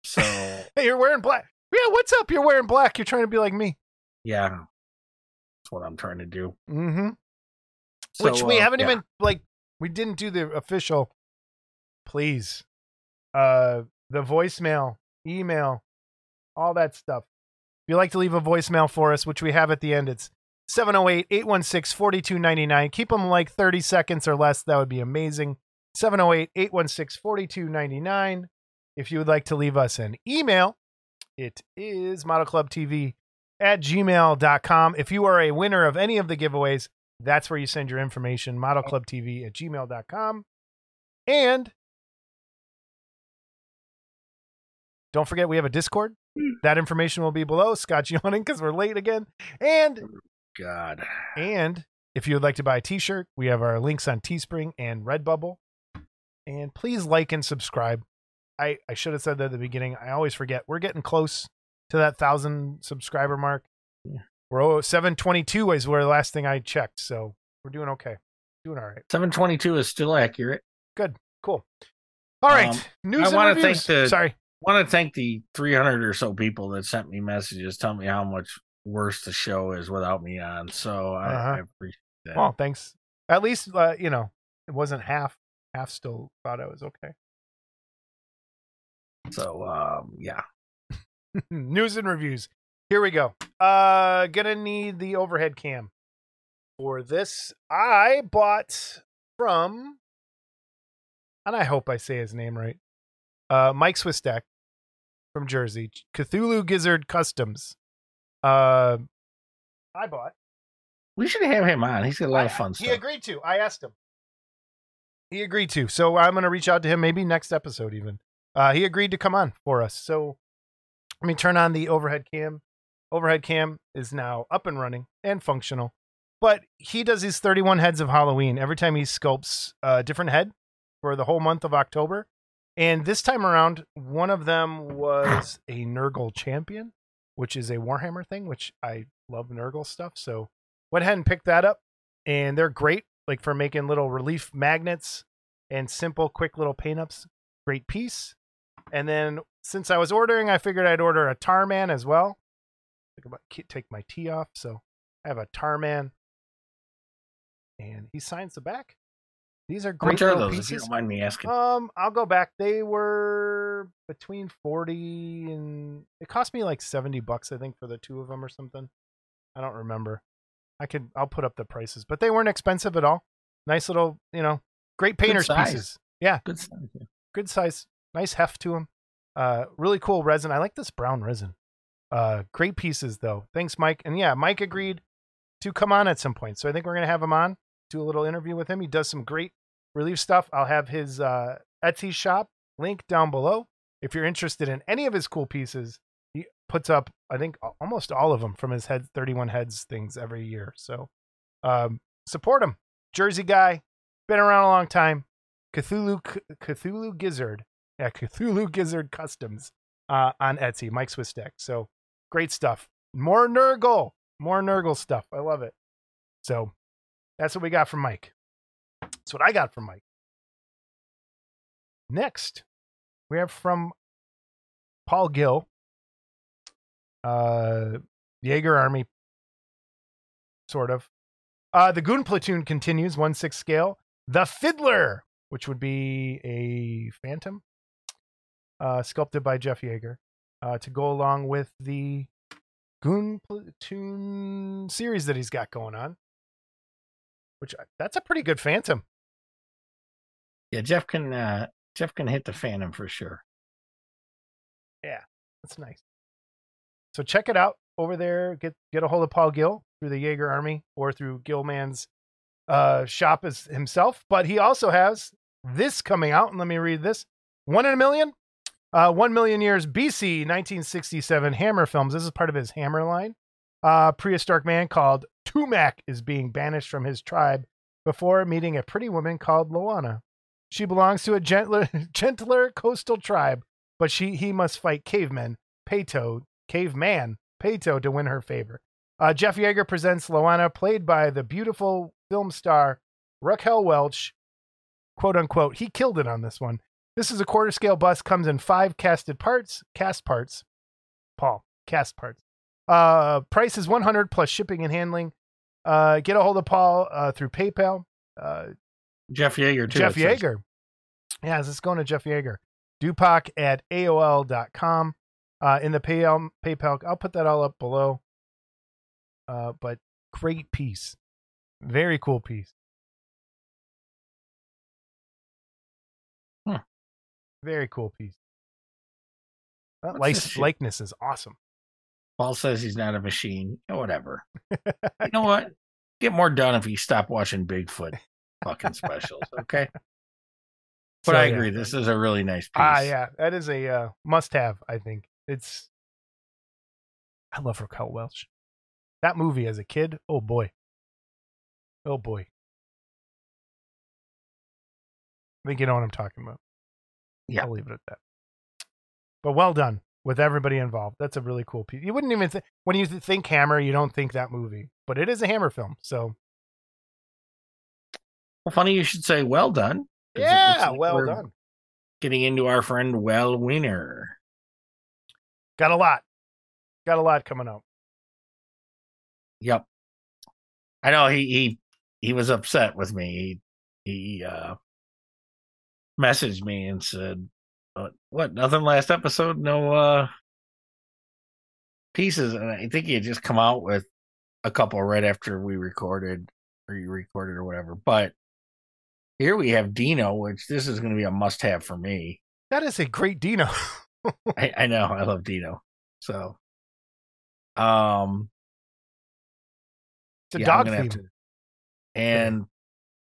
Speaker 3: So
Speaker 2: hey, you're wearing black. Yeah, what's up? You're wearing black. You're trying to be like me.
Speaker 3: yeah, that's what I'm trying to do.
Speaker 2: Mm-hmm. Which we
Speaker 3: uh,
Speaker 2: haven't
Speaker 3: yeah.
Speaker 2: even like we didn't do the official please uh the voicemail email all that stuff if you'd like to leave a voicemail for us which we have at the end it's 708-816-4299 keep them like 30 seconds or less that would be amazing 708-816-4299 if you would like to leave us an email it is modelclubtv at gmail.com if you are a winner of any of the giveaways that's where you send your information, modelclubtv at gmail.com. And don't forget, we have a Discord. Hmm. That information will be below. Scott yawning because we're late again. And oh,
Speaker 3: God,
Speaker 2: and if you would like to buy a t-shirt, we have our links on Teespring and Redbubble. And please like and subscribe. I, I should have said that at the beginning. I always forget. We're getting close to that thousand subscriber mark.
Speaker 3: Yeah.
Speaker 2: We're oh, 722 is where the last thing I checked. So we're doing okay. Doing all right.
Speaker 3: 722 is still accurate. Good.
Speaker 2: Cool. All right.
Speaker 3: Um,
Speaker 2: News
Speaker 3: I wanna
Speaker 2: reviews.
Speaker 3: thank the-
Speaker 2: Sorry.
Speaker 3: I want to thank the 300 or so people that sent me messages telling me how much worse the show is without me on. So I,
Speaker 2: Uh-huh.
Speaker 3: I appreciate that.
Speaker 2: Well, thanks. At least, uh, you know, it wasn't half. Half still thought I was okay.
Speaker 3: So um, yeah,
Speaker 2: News and reviews. Here we go. Uh gonna need the overhead cam for this. I bought from and I hope I say his name right. Uh Mike Swistak from Jersey. Cthulhu Gizzard Customs. Uh I bought.
Speaker 3: we should have him on. He's got a lot of
Speaker 2: I-
Speaker 3: fun
Speaker 2: He agreed to. I asked him. He agreed to. So I'm going to reach out to him maybe next episode even. Uh, he agreed to come on for us. So let me turn on the overhead cam. Overhead cam is now up and running and functional. But he does these 31 heads of Halloween every time he sculpts a different head for the whole month of October. And this time around, one of them was a Nurgle champion, which is a Warhammer thing, which I love Nurgle stuff. So went ahead and picked that up. And they're great, like for making little relief magnets and simple, quick little paint ups. Great piece. And then since I was ordering, I figured I'd order a Tarman as well. Take my T off. So I have a Tarman. And he signs the back. These are great
Speaker 3: much are those? If you don't mind me asking.
Speaker 2: Um, I'll go back. They were between forty and it cost me like seventy bucks, I think, for the two of them or something. I don't remember. I could I'll put up the prices, but they weren't expensive at all. Nice little, you know, great painters
Speaker 3: size.
Speaker 2: pieces. Yeah,
Speaker 3: Good stuff. yeah.
Speaker 2: good size, nice heft to them. Uh, really cool resin. I like this brown resin. Uh, great pieces though. Thanks, Mike. And yeah, Mike agreed to come on at some point, so I think we're gonna have him on, do a little interview with him. He does some great relief stuff. I'll have his uh, Etsy shop link down below. If you're interested in any of his cool pieces, he puts up, I think, almost all of them from his head 31 heads things every year. So um, support him. Jersey guy, been around a long time. Cthulhu Cthulhu Gizzard, yeah, Cthulhu Gizzard Customs uh, on Etsy. Mike Swistak. So great stuff. More Nurgle, more Nurgle stuff. I love it. So that's what we got from Mike. That's what I got from Mike. Next, we have from Paul Gill, uh, Jaeger Army, sort of. Uh, the Goon Platoon continues, 1 6 scale. The Fiddler, which would be a Phantom, uh, sculpted by Jeff Yeager, uh, to go along with the Goon Platoon series that he's got going on. Which uh, that's a pretty good Phantom.
Speaker 3: Yeah, Jeff can uh Jeff can hit the Phantom for sure.
Speaker 2: Yeah, that's nice. So check it out over there. Get get a hold of Paul Gill through the Jaeger Army or through Gillman's uh, shop as himself. But he also has this coming out, and let me read this: One in a Million, uh, One Million Years BC, 1967 Hammer Films. This is part of his Hammer line. Uh, prehistoric man called Tumak is being banished from his tribe before meeting a pretty woman called Loana. She belongs to a gentler, gentler coastal tribe, but she he must fight cavemen, Pato, caveman, Pato to win her favor. Uh, Jeff Yeager presents Loana, played by the beautiful film star Raquel Welch. "Quote unquote," he killed it on this one. This is a quarter scale bust, comes in five casted parts, cast parts. Paul, cast parts. Uh, price is 100 plus shipping and handling. Uh, get a hold of Paul uh, through PayPal. Uh,
Speaker 3: Jeff Yeager too.
Speaker 2: Jeff. Yeager. Yeah, this is going to Jeff Yeager. Dupac at AOL.com. Uh, in the PayPal, PayPal, I'll put that all up below. Uh, but great piece. Very cool piece. Very cool piece. That
Speaker 3: What's
Speaker 2: lice-
Speaker 3: this shit?
Speaker 2: likeness is awesome.
Speaker 3: Paul says he's not a machine. Yeah, Whatever. you know what? Get more done if you stop watching Bigfoot fucking specials, okay? But
Speaker 2: So,
Speaker 3: I
Speaker 2: yeah.
Speaker 3: agree. This is a really nice piece.
Speaker 2: Ah, yeah, that is a uh, must-have. I think it's. I love Raquel Welch. That movie as a kid, oh boy, oh boy. I think you know what I'm talking about.
Speaker 3: Yeah.
Speaker 2: I'll leave it at that. But well done with everybody involved. That's a really cool piece. You wouldn't even think when you think Hammer, you don't think that movie, but it is a Hammer film. So
Speaker 3: Well, funny you should say well done.
Speaker 2: yeah,
Speaker 3: like
Speaker 2: well done.
Speaker 3: Getting into our friend Well Winner.
Speaker 2: Got a lot, got a lot coming up.
Speaker 3: Yep. I know he he he was upset with me. He he uh messaged me and said, uh, "What? Nothing last episode? No uh pieces." And I think he had just come out with a couple right after we recorded or you recorded or whatever. But here we have Dino, which this is going to be a must-have for me.
Speaker 2: That is a great Dino.
Speaker 3: I, I know I love Dino. So, um,
Speaker 2: It's a
Speaker 3: Yeah,
Speaker 2: dog theme.
Speaker 3: to- and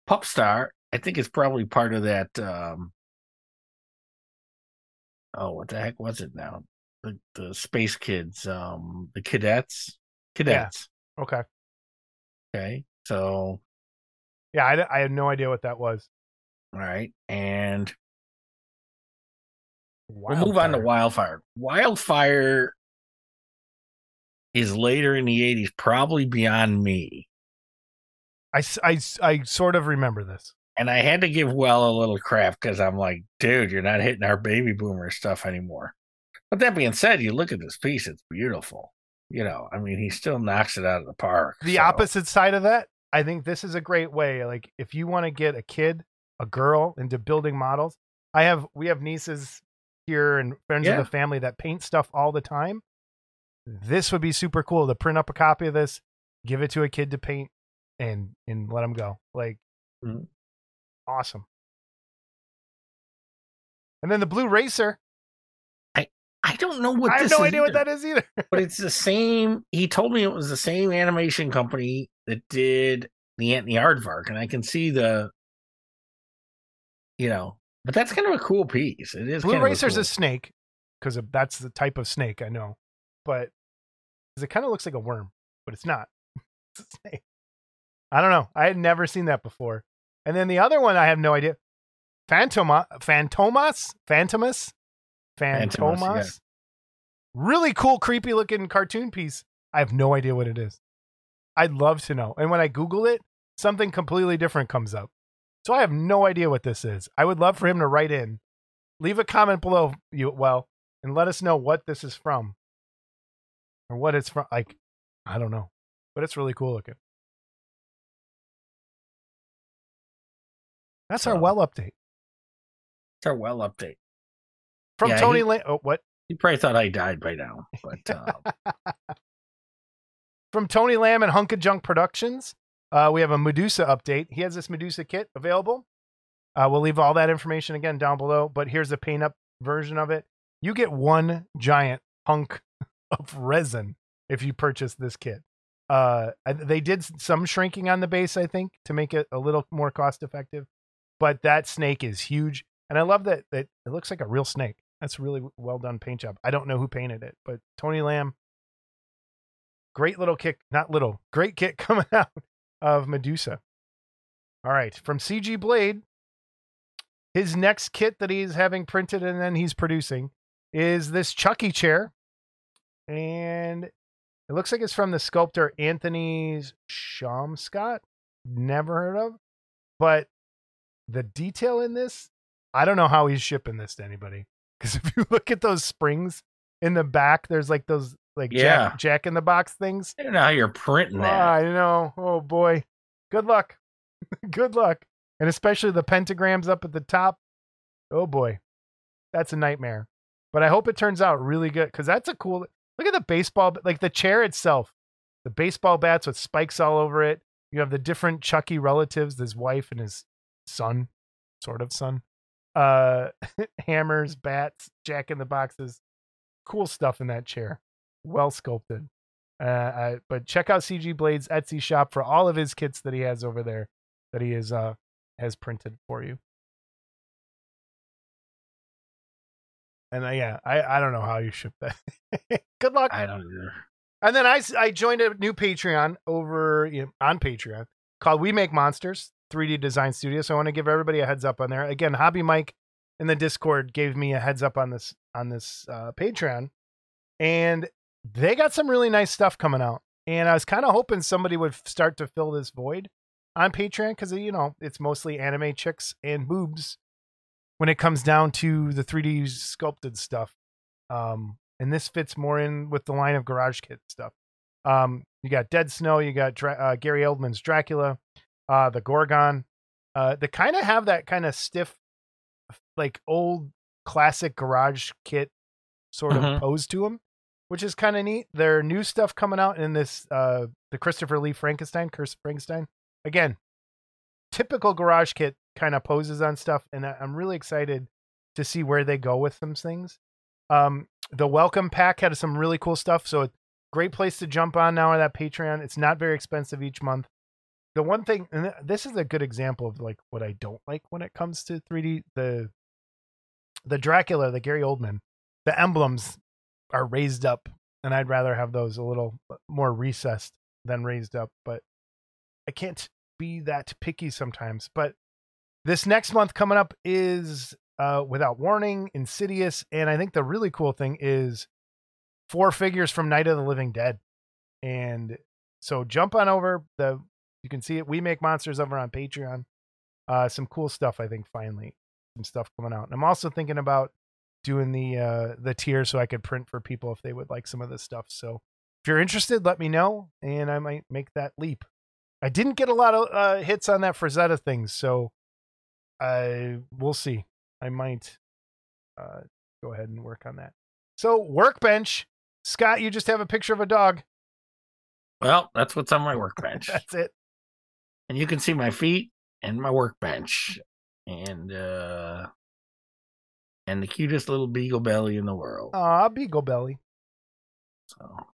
Speaker 3: Pupstar, I think it's probably part of that. Um, oh, what the heck was it now? The the Space Kids, um, the cadets, cadets.
Speaker 2: Okay.
Speaker 3: Okay, so
Speaker 2: Yeah, I, I had no idea what that was.
Speaker 3: all right, and we'll move on to
Speaker 2: Wildfire.
Speaker 3: Wildfire. Wildfire is later in the '80s, probably beyond me.
Speaker 2: I, I, I sort of remember this.
Speaker 3: And I had to give Well a little crap because I'm like, dude, you're not hitting our baby boomer stuff anymore. But that being said, you look at this piece, it's beautiful. You know, I mean, he still knocks it out of the park.
Speaker 2: The
Speaker 3: so-
Speaker 2: opposite side of that, I think this is a great way. Like if you want to get a kid, a girl into building models, I have we have nieces here and friends
Speaker 3: Yeah.
Speaker 2: of the family that paint stuff all the time. This would be super cool to print up a copy of this, give it to a kid to paint, and and let them go. Like
Speaker 3: Mhm.
Speaker 2: Awesome. And then the blue racer.
Speaker 3: I I don't know what
Speaker 2: I have no idea what that is either.
Speaker 3: but it's the same. He told me it was the same animation company that did the Ant and the Aardvark, and I can see the you know, but that's kind of a cool piece. It is.
Speaker 2: Blue
Speaker 3: kind of a
Speaker 2: Racer's
Speaker 3: cool-
Speaker 2: a snake because that's the type of snake I know, but it kind of looks like a worm, but it's not. it's a snake. I don't know. I had never seen that before. And then the other one, I have no idea. Phantoma, Phantomas, Phantomus,
Speaker 3: Phantomas,
Speaker 2: Phantomas.
Speaker 3: yeah.
Speaker 2: Really cool, creepy looking cartoon piece. I have no idea what it is. I'd love to know. And when I Google it, something completely different comes up. So I have no idea what this is. I would love for him to write in, leave a comment below, you well, and let us know what this is from, or what it's from. Like, I don't know, but it's really cool looking. That's our well update
Speaker 3: It's our well update.
Speaker 2: from
Speaker 3: Yeah,
Speaker 2: Tony.
Speaker 3: he-
Speaker 2: La- oh, what
Speaker 3: You probably thought I died by now, but uh,
Speaker 2: from Tony Lamb and Hunka Junk Productions. Uh, we have a Medusa update. He has this Medusa kit available. Uh, we'll leave all that information again down below, but here's a paint up version of it. You get one giant hunk of resin if you purchase this kit. Uh, they did some shrinking on the base, I think, to make it a little more cost effective. But that snake is huge, and I love that, that it looks like a real snake. That's a really well done paint job. I don't know who painted it, but Tony Lamb great little kick, not little, great kick coming out of Medusa. All right, from CG Blade, his next kit that he's having printed and then he's producing is this Chucky chair. And it looks like it's from the sculptor Anthony Scott. Never heard of. But the detail in this, I don't know how he's shipping this to anybody. Because if you look at those springs in the back, there's like those like
Speaker 3: Yeah.
Speaker 2: jack, jack in the box things.
Speaker 3: I don't know how you're printing that.
Speaker 2: Ah, I know. Oh boy. Good luck. Good luck. And especially the pentagrams up at the top. Oh boy. That's a nightmare. But I hope it turns out really good because that's a cool look at the baseball like the chair itself. The baseball bats with spikes all over it. You have the different Chucky relatives, his wife and his son, sort of son. Uh hammers, bats, jack in the boxes. Cool stuff in that chair. Well sculpted. Uh, I, but check out CG Blade's Etsy shop for all of his kits that he has over there that he is uh has printed for you. And uh, yeah, I I don't know how you ship that. Good luck.
Speaker 3: I don't either.
Speaker 2: And then I, I joined a new Patreon over you know, on Patreon called We Make Monsters 3D Design Studio. So I want to give everybody a heads up on there. Again, Hobby Mike in the Discord gave me a heads up on this on this uh, Patreon, and they got some really nice stuff coming out. And I was kind of hoping somebody would start to fill this void on Patreon because you know it's mostly anime chicks and boobs when it comes down to the 3D sculpted stuff. Um, and this fits more in with the line of Garage Kit stuff. Um, you got Dead Snow, you got Dra- uh, Gary Oldman's Dracula, uh, the Gorgon. Uh, they kind of have that kind of stiff, like old classic Garage Kit sort of
Speaker 3: Mhm.
Speaker 2: pose to them, which is kind of neat. Their new stuff coming out in this, uh, the Christopher Lee Frankenstein, Curse of Frankenstein. Again, typical Garage Kit kind of poses on stuff, and I'm really excited to see where they go with some things. Um, the welcome pack had some really cool stuff, so a great place to jump on now on that Patreon. It's not very expensive each month. The one thing, and this is a good example of like what I don't like when it comes to 3D. The the Dracula, the Gary Oldman, the emblems are raised up, and I'd rather have those a little more recessed than raised up. But I can't be that picky sometimes. But this next month coming up is uh, Without Warning, Insidious, and I think the really cool thing is four figures from Night of the Living Dead. And so jump on over the you can see it. We make monsters over on Patreon. Uh, some cool stuff, I think. Finally, some stuff coming out. And I'm also thinking about doing the uh, the tier so I could print for people if they would like some of this stuff. So if you're interested, let me know, and I might make that leap. I didn't get a lot of uh, hits on that Frazetta thing, so I we'll see. I might uh, go ahead and work on that. So workbench, Scott, you just have a picture of a dog.
Speaker 3: Well, that's what's on my workbench.
Speaker 2: That's it.
Speaker 3: And you can see my feet and my workbench and uh and the cutest little beagle belly in the world
Speaker 2: Aw, Beagle Belly.
Speaker 3: so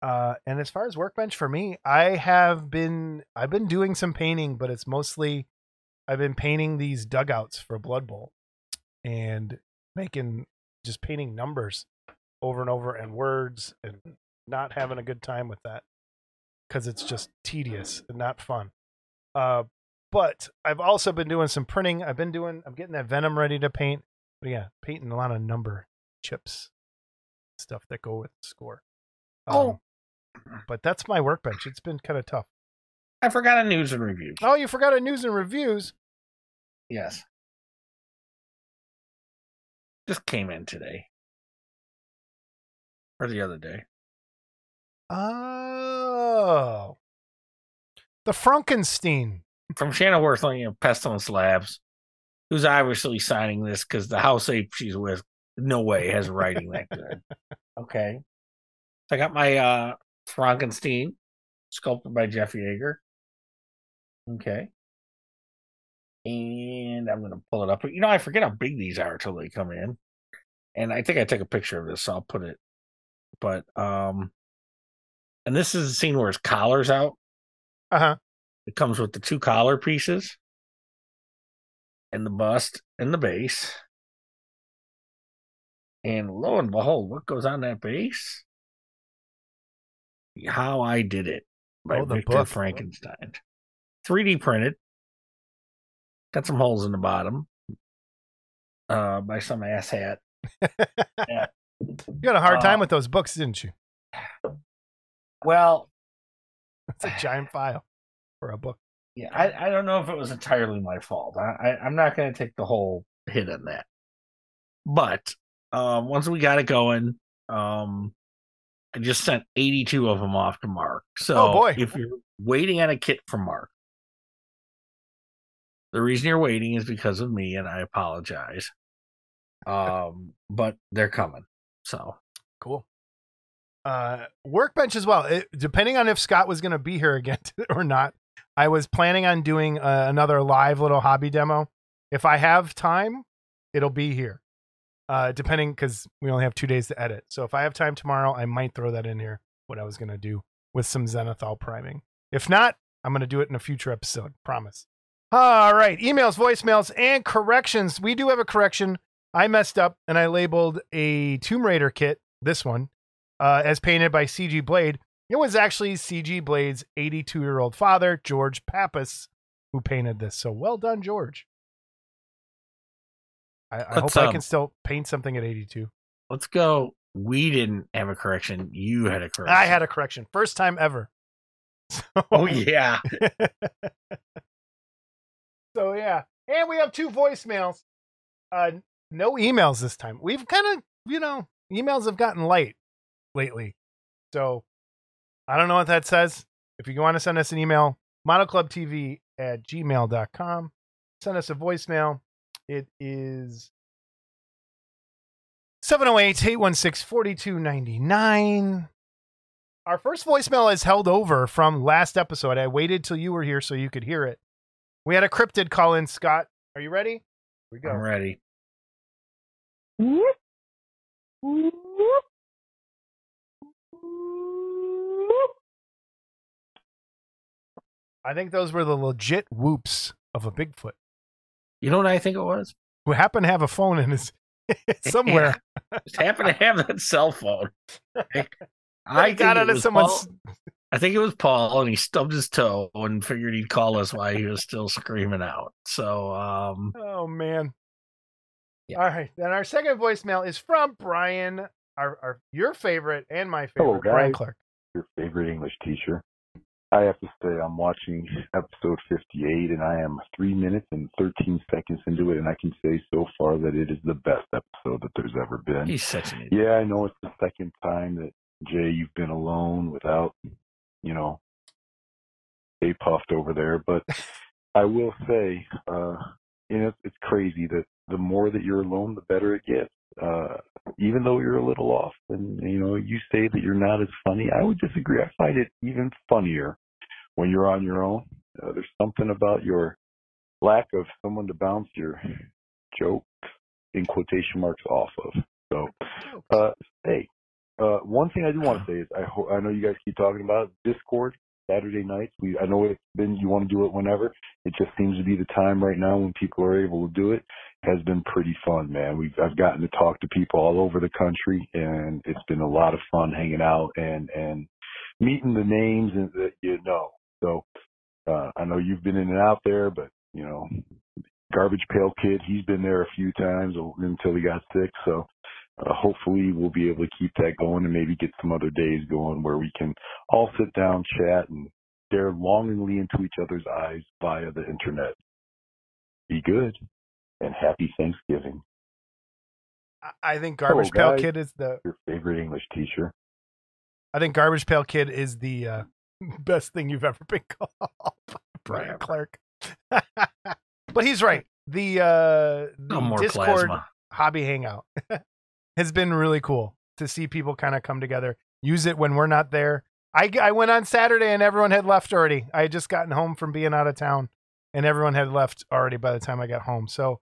Speaker 2: Uh, and as far as workbench for me, I have been I've been doing some painting, but it's mostly I've been painting these dugouts for Blood Bowl and making just painting numbers over and over and words and not having a good time with that because it's just tedious and not fun. Uh, but I've also been doing some printing. I've been doing, I'm getting that Venom ready to paint. But yeah, painting a lot of number chips, stuff that go with the score. Um,
Speaker 3: Oh.
Speaker 2: But that's my workbench. It's been kind of tough.
Speaker 3: I forgot a news and reviews.
Speaker 2: Oh, you forgot a news and reviews.
Speaker 3: Yes. Just came in today. Or the other day.
Speaker 2: Oh. The Frankenstein.
Speaker 3: From Shannon Worthling of Pestilence Labs, who's obviously signing this because the house ape she's with, no way, has writing that good. Okay. I got my uh Frankenstein, sculpted by Jeff Yeager. Okay. And I'm gonna pull it up. You know, I forget how big these are until they come in. And I think I took a picture of this, so I'll put it. But um and this is the scene where his collar's out.
Speaker 2: Uh huh.
Speaker 3: It comes with the two collar pieces and the bust and the base. And lo and behold, what goes on that base? How I Did It by
Speaker 2: Oh, the
Speaker 3: Victor
Speaker 2: book.
Speaker 3: Frankenstein. 3D printed. Got some holes in the bottom. Uh by some ass hat.
Speaker 2: You had a hard time
Speaker 3: Uh,
Speaker 2: with those books, didn't you?
Speaker 3: Well,
Speaker 2: It's a giant file for a book.
Speaker 3: Yeah, I, I don't know if it was entirely my fault. I, I I'm not going to take the whole hit on that. But um, once we got it going, um, I just sent 82 of them off to Mark. So
Speaker 2: Oh, boy.
Speaker 3: if you're waiting on a kit from Mark, the reason you're waiting is because of me, and I apologize. Um, but they're coming. So
Speaker 2: Cool. Uh, workbench as well. It, depending on if Scott was going to be here again or not, I was planning on doing uh, another live little hobby demo. If I have time, it'll be here. Uh, depending because we only have two days to edit. So if I have time tomorrow, I might throw that in here. What I was going to do with some Zenithal priming. If not, I'm going to do it in a future episode. Promise. All right. Emails, voicemails, and corrections. We do have a correction. I messed up and I labeled a Tomb Raider kit, this one, uh, as painted by CG Blade. It was actually CG Blade's 82 year old father, George Pappas, who painted this. So well done, George. I, I hope
Speaker 3: Let's,
Speaker 2: I
Speaker 3: um,
Speaker 2: can still paint something at 82.
Speaker 3: let's go. We didn't have a correction. You had a correction.
Speaker 2: I had a correction. First time ever. So,
Speaker 3: Oh yeah.
Speaker 2: so yeah. And we have two voicemails. Uh no emails this time. We've kind of, you know, emails have gotten light lately. So I don't know what that says. If you want to send us an email, modelclubtv at gmail.com. Send us a voicemail. It is 708 816 4299. Our first voicemail is held over from last episode. I waited till you were here so you could hear it. We had a cryptid call in, Scott. Are you ready? Here we go.
Speaker 3: I'm ready.
Speaker 2: I think those were the legit whoops of a Bigfoot
Speaker 3: You know what I think it was?
Speaker 2: who happened to have a phone in his somewhere.
Speaker 3: Just happened to have that cell phone. I,
Speaker 2: I got
Speaker 3: think
Speaker 2: it at
Speaker 3: was
Speaker 2: someone's.
Speaker 3: Paul- I think it was Paul, and he stubbed his toe and figured he'd call us while he was still screaming out. So, um,
Speaker 2: Oh man.
Speaker 3: Yeah.
Speaker 2: All right. Then our second voicemail is from Brian, our, our your favorite and my favorite,
Speaker 5: Hello,
Speaker 2: Brian
Speaker 5: guys.
Speaker 2: Clark.
Speaker 5: your favorite English teacher. I have to say, I'm watching episode 58, and I am three minutes and 13 seconds into it, and I can say so far that it is the best episode that there's ever been.
Speaker 3: he's such an idiot.
Speaker 5: Yeah, I know it's the second time that Jay, you've been alone without, you know, a puffed over there, but I will say, uh, you know, it's, it's crazy that the more that you're alone, the better it gets. Uh, even though you're a little off and, you know, you say that you're not as funny, I would disagree. I find it even funnier when you're on your own. Uh, there's something about your lack of someone to bounce your jokes in quotation marks off of. So, uh, hey, uh, one thing I do want to say is I ho- I know you guys keep talking about Discord. Saturday nights. We I know it's been you want to do it whenever. It just seems to be the time right now when people are able to do it. Has been pretty fun, man. We've I've gotten to talk to people all over the country, and it's been a lot of fun hanging out and and meeting the names and that you know. So uh, I know you've been in and out there, but you know, Garbage Pail Kid, he's been there a few times until he got sick. So uh, hopefully we'll be able to keep that going and maybe get some other days going where we can all sit down, chat, and stare longingly into each other's eyes via the internet. Be good and happy Thanksgiving.
Speaker 2: I- I think Garbage Pail
Speaker 5: guys.
Speaker 2: Kid is the.
Speaker 5: Your favorite English teacher.
Speaker 2: I think Garbage Pail Kid is the uh, best thing you've ever been called. Brian
Speaker 3: Whatever.
Speaker 2: Clark. but he's right. The uh, the
Speaker 3: No more
Speaker 2: Discord
Speaker 3: plasma.
Speaker 2: hobby hangout has been really cool to see people kind of come together, use it when we're not there. I, I went on Saturday and everyone had left already. I had just gotten home from being out of town and everyone had left already by the time I got home. So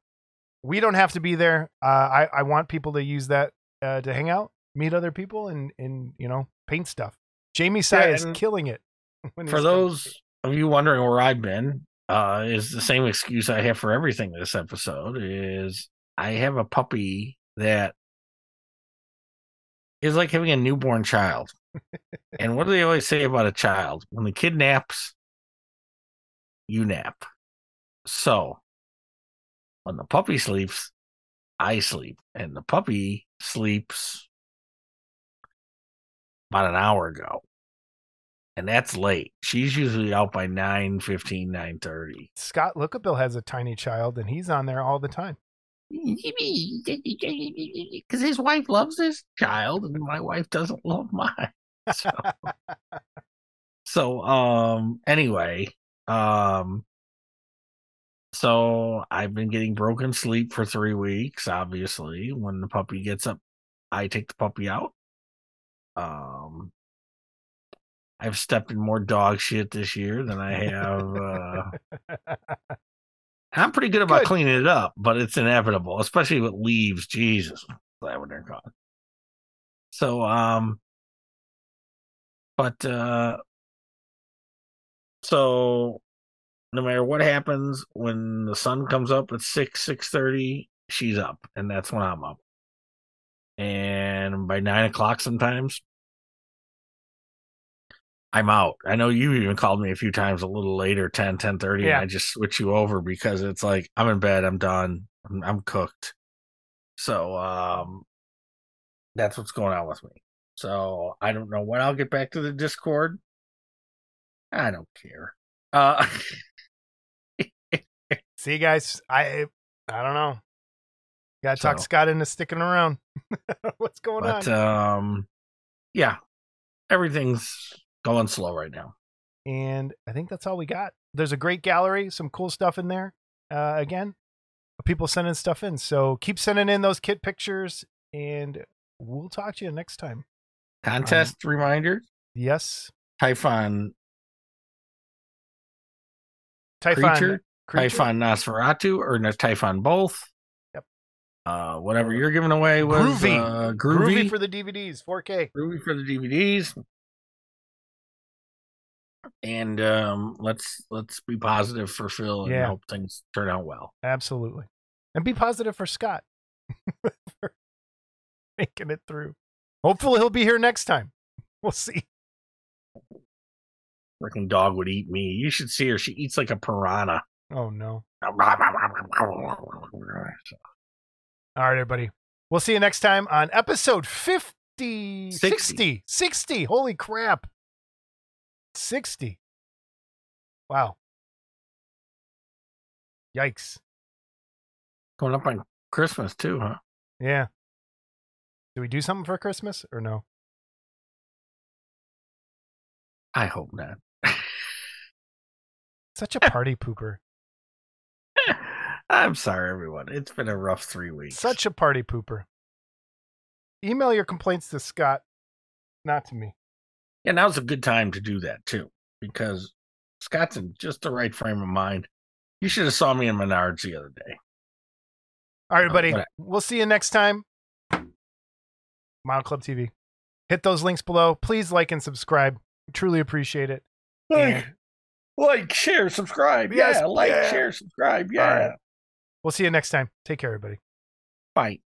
Speaker 2: we don't have to be there. Uh, I, I want people to use that uh, to hang out, meet other people, and, and you know, paint stuff. Jamie Sai
Speaker 3: Yeah,
Speaker 2: is killing it.
Speaker 3: For those of you wondering where I've been, uh, is the same excuse I have for everything this episode is I have a puppy that is like having a newborn child. and what do they always say about a child? When the kid naps, you nap. So when the puppy sleeps, I sleep. And the puppy sleeps about an hour ago. And that's late. She's usually out by 9 15, 9 30.
Speaker 2: Scott Lookabill has a tiny child and he's on there all the time.
Speaker 3: Because his wife loves his child and my wife doesn't love mine. So, so um anyway, um so I've been getting broken sleep for three weeks, obviously. When the puppy gets up, I take the puppy out. Um I've stepped in more dog shit this year than I have uh I'm pretty good about
Speaker 2: Good.
Speaker 3: cleaning it up, but it's inevitable, especially with leaves. Jesus, glad when they're gone. So, um, but uh, so no matter what happens, when the sun comes up at six six thirty, she's up, and that's when I'm up. And by nine o'clock, sometimes I'm out. I know you even called me a few times a little later, 10, 10 30,
Speaker 2: Yeah.
Speaker 3: and I just switch you over because it's like I'm in bed, I'm done, I'm, I'm cooked. So um that's what's going on with me. So I don't know when I'll get back to the Discord. I don't care. Uh
Speaker 2: See, you guys, I I don't know. Got to talk Scott into sticking around. What's going
Speaker 3: but
Speaker 2: on?
Speaker 3: um yeah, everything's going slow right now.
Speaker 2: and I think that's all we got. There's a great gallery, some cool stuff in there. Uh, again, people sending stuff in. So keep sending in those kit pictures, and we'll talk to you next time.
Speaker 3: Contest reminder:
Speaker 2: Yes,
Speaker 3: Typhon
Speaker 2: Typhon
Speaker 3: creature,
Speaker 2: creature?
Speaker 3: Typhon Nosferatu, or no, Typhon both.
Speaker 2: Yep.
Speaker 3: Uh, whatever you're giving away was
Speaker 2: Groovy.
Speaker 3: uh,
Speaker 2: groovy.
Speaker 3: groovy,
Speaker 2: for the DVDs, 4K.
Speaker 3: groovy for the DVDs. And um, let's let's be positive for Phil and
Speaker 2: Yeah.
Speaker 3: hope things turn out well.
Speaker 2: Absolutely, and be positive for Scott for making it through. Hopefully, he'll be here next time. We'll see.
Speaker 3: Freaking dog would eat me. You should see her. She eats like a piranha.
Speaker 2: Oh no. All right, everybody. We'll see you next time on episode 50. 60.
Speaker 3: 60.
Speaker 2: 60. Holy crap. 60. Wow. Yikes.
Speaker 3: Coming up on Christmas too, huh?
Speaker 2: Yeah. Do we do something for Christmas or no?
Speaker 3: I hope not.
Speaker 2: Such a party pooper.
Speaker 3: I'm sorry, everyone. It's been a rough three weeks.
Speaker 2: Such a party pooper. Email your complaints to Scott, not to me.
Speaker 3: Yeah, now's a good time to do that too, because Scott's in just the right frame of mind. You should have saw me in Menards the other day.
Speaker 2: All right, uh, everybody.
Speaker 3: Okay.
Speaker 2: We'll see you next time. Model Club TV. Hit those links below. Please like and subscribe. We truly appreciate it.
Speaker 3: Like,
Speaker 2: And
Speaker 3: like, share, subscribe.
Speaker 2: Yes,
Speaker 3: yeah, like,
Speaker 2: yeah.
Speaker 3: share, subscribe. Yeah.
Speaker 2: We'll see you next time. Take care, everybody.
Speaker 3: Bye.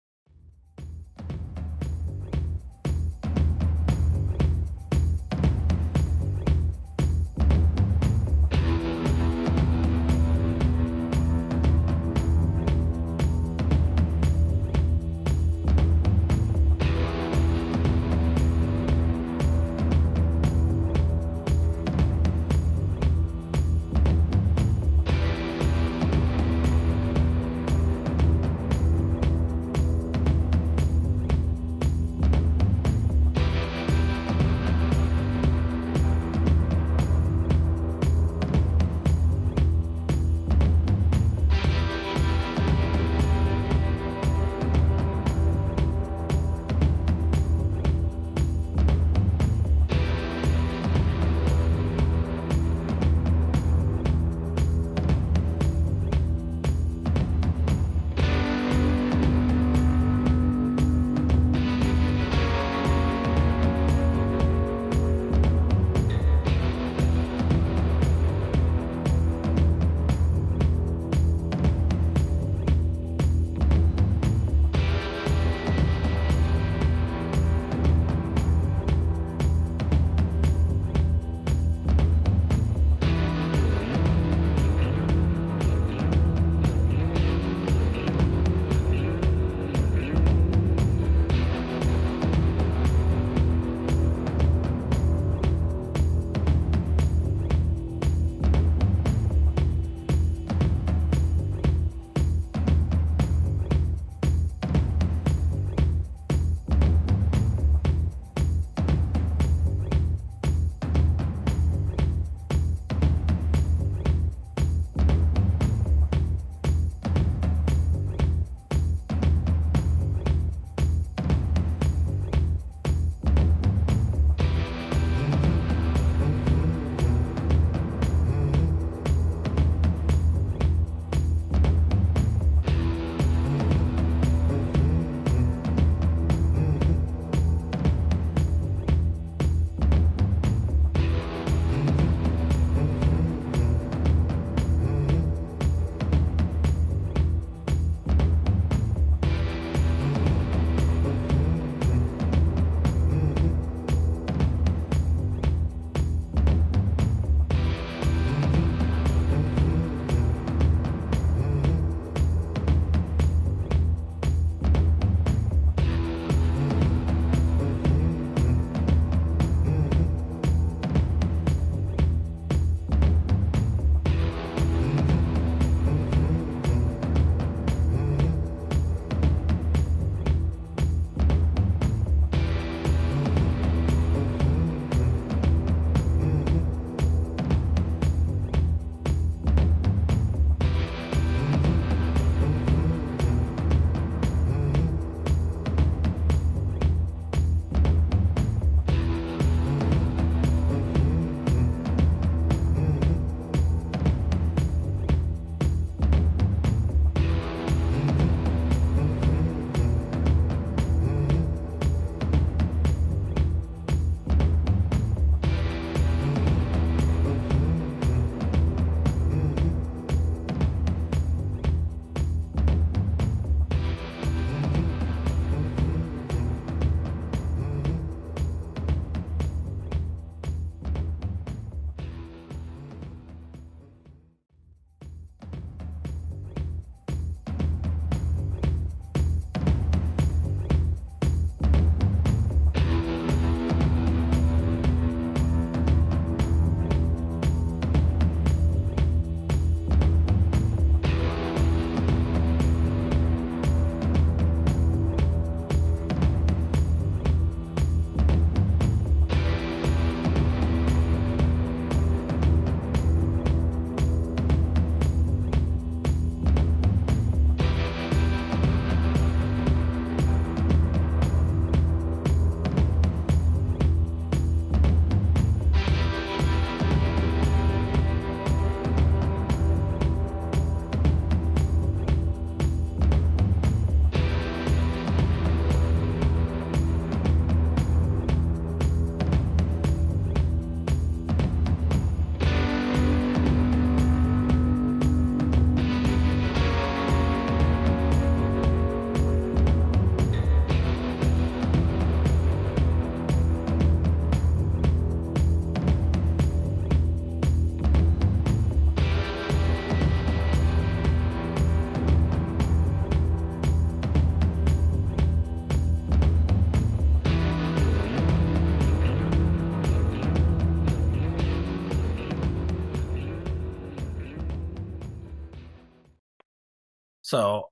Speaker 3: So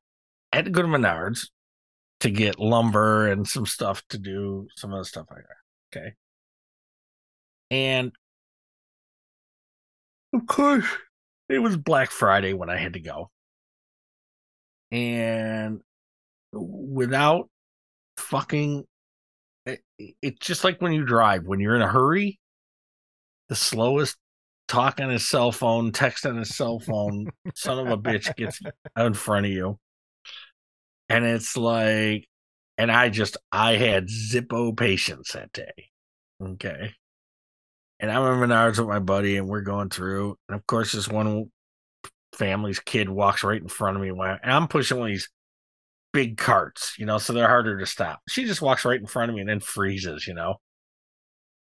Speaker 3: I had to go to Menards to get lumber and some stuff to do some of the stuff I that. Okay. And of course, it was Black Friday when I had to go. And without fucking it, it's just like when you drive when you're in a hurry the slowest talk on his cell phone text on his cell phone son of a bitch gets in front of you and it's like and i just i had zippo patience that day okay and i'm in menards with my buddy and we're going through and of course this one family's kid walks right in front of me and i'm pushing one of these big carts, you know, so they're harder to stop. She just walks right in front of me and then freezes, you know.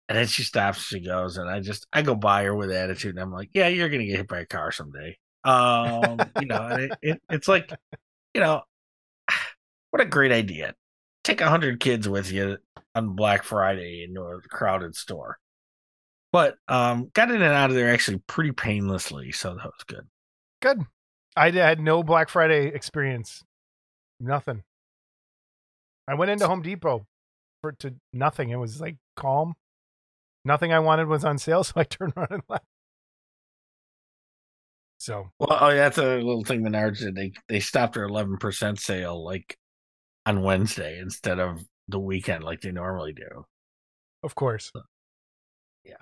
Speaker 3: And then she stops, she goes, and I just I go by her with attitude, and I'm like, "Yeah, you're gonna get hit by a car someday." Um, you know, it, it, it's like, you know, what a great idea. Take a hundred kids with you on Black Friday into a crowded store. But um, got in and out of there actually pretty painlessly, so that was good.
Speaker 2: Good. I had no Black Friday experience Nothing. I went into Home Depot for to nothing. It was like calm. Nothing I wanted was on sale, so I turned around and left. So
Speaker 3: well, oh, yeah, that's a little thing Menards did. They they stopped their eleven percent sale like on Wednesday instead of the weekend like they normally do.
Speaker 2: Of course.
Speaker 3: So, yeah.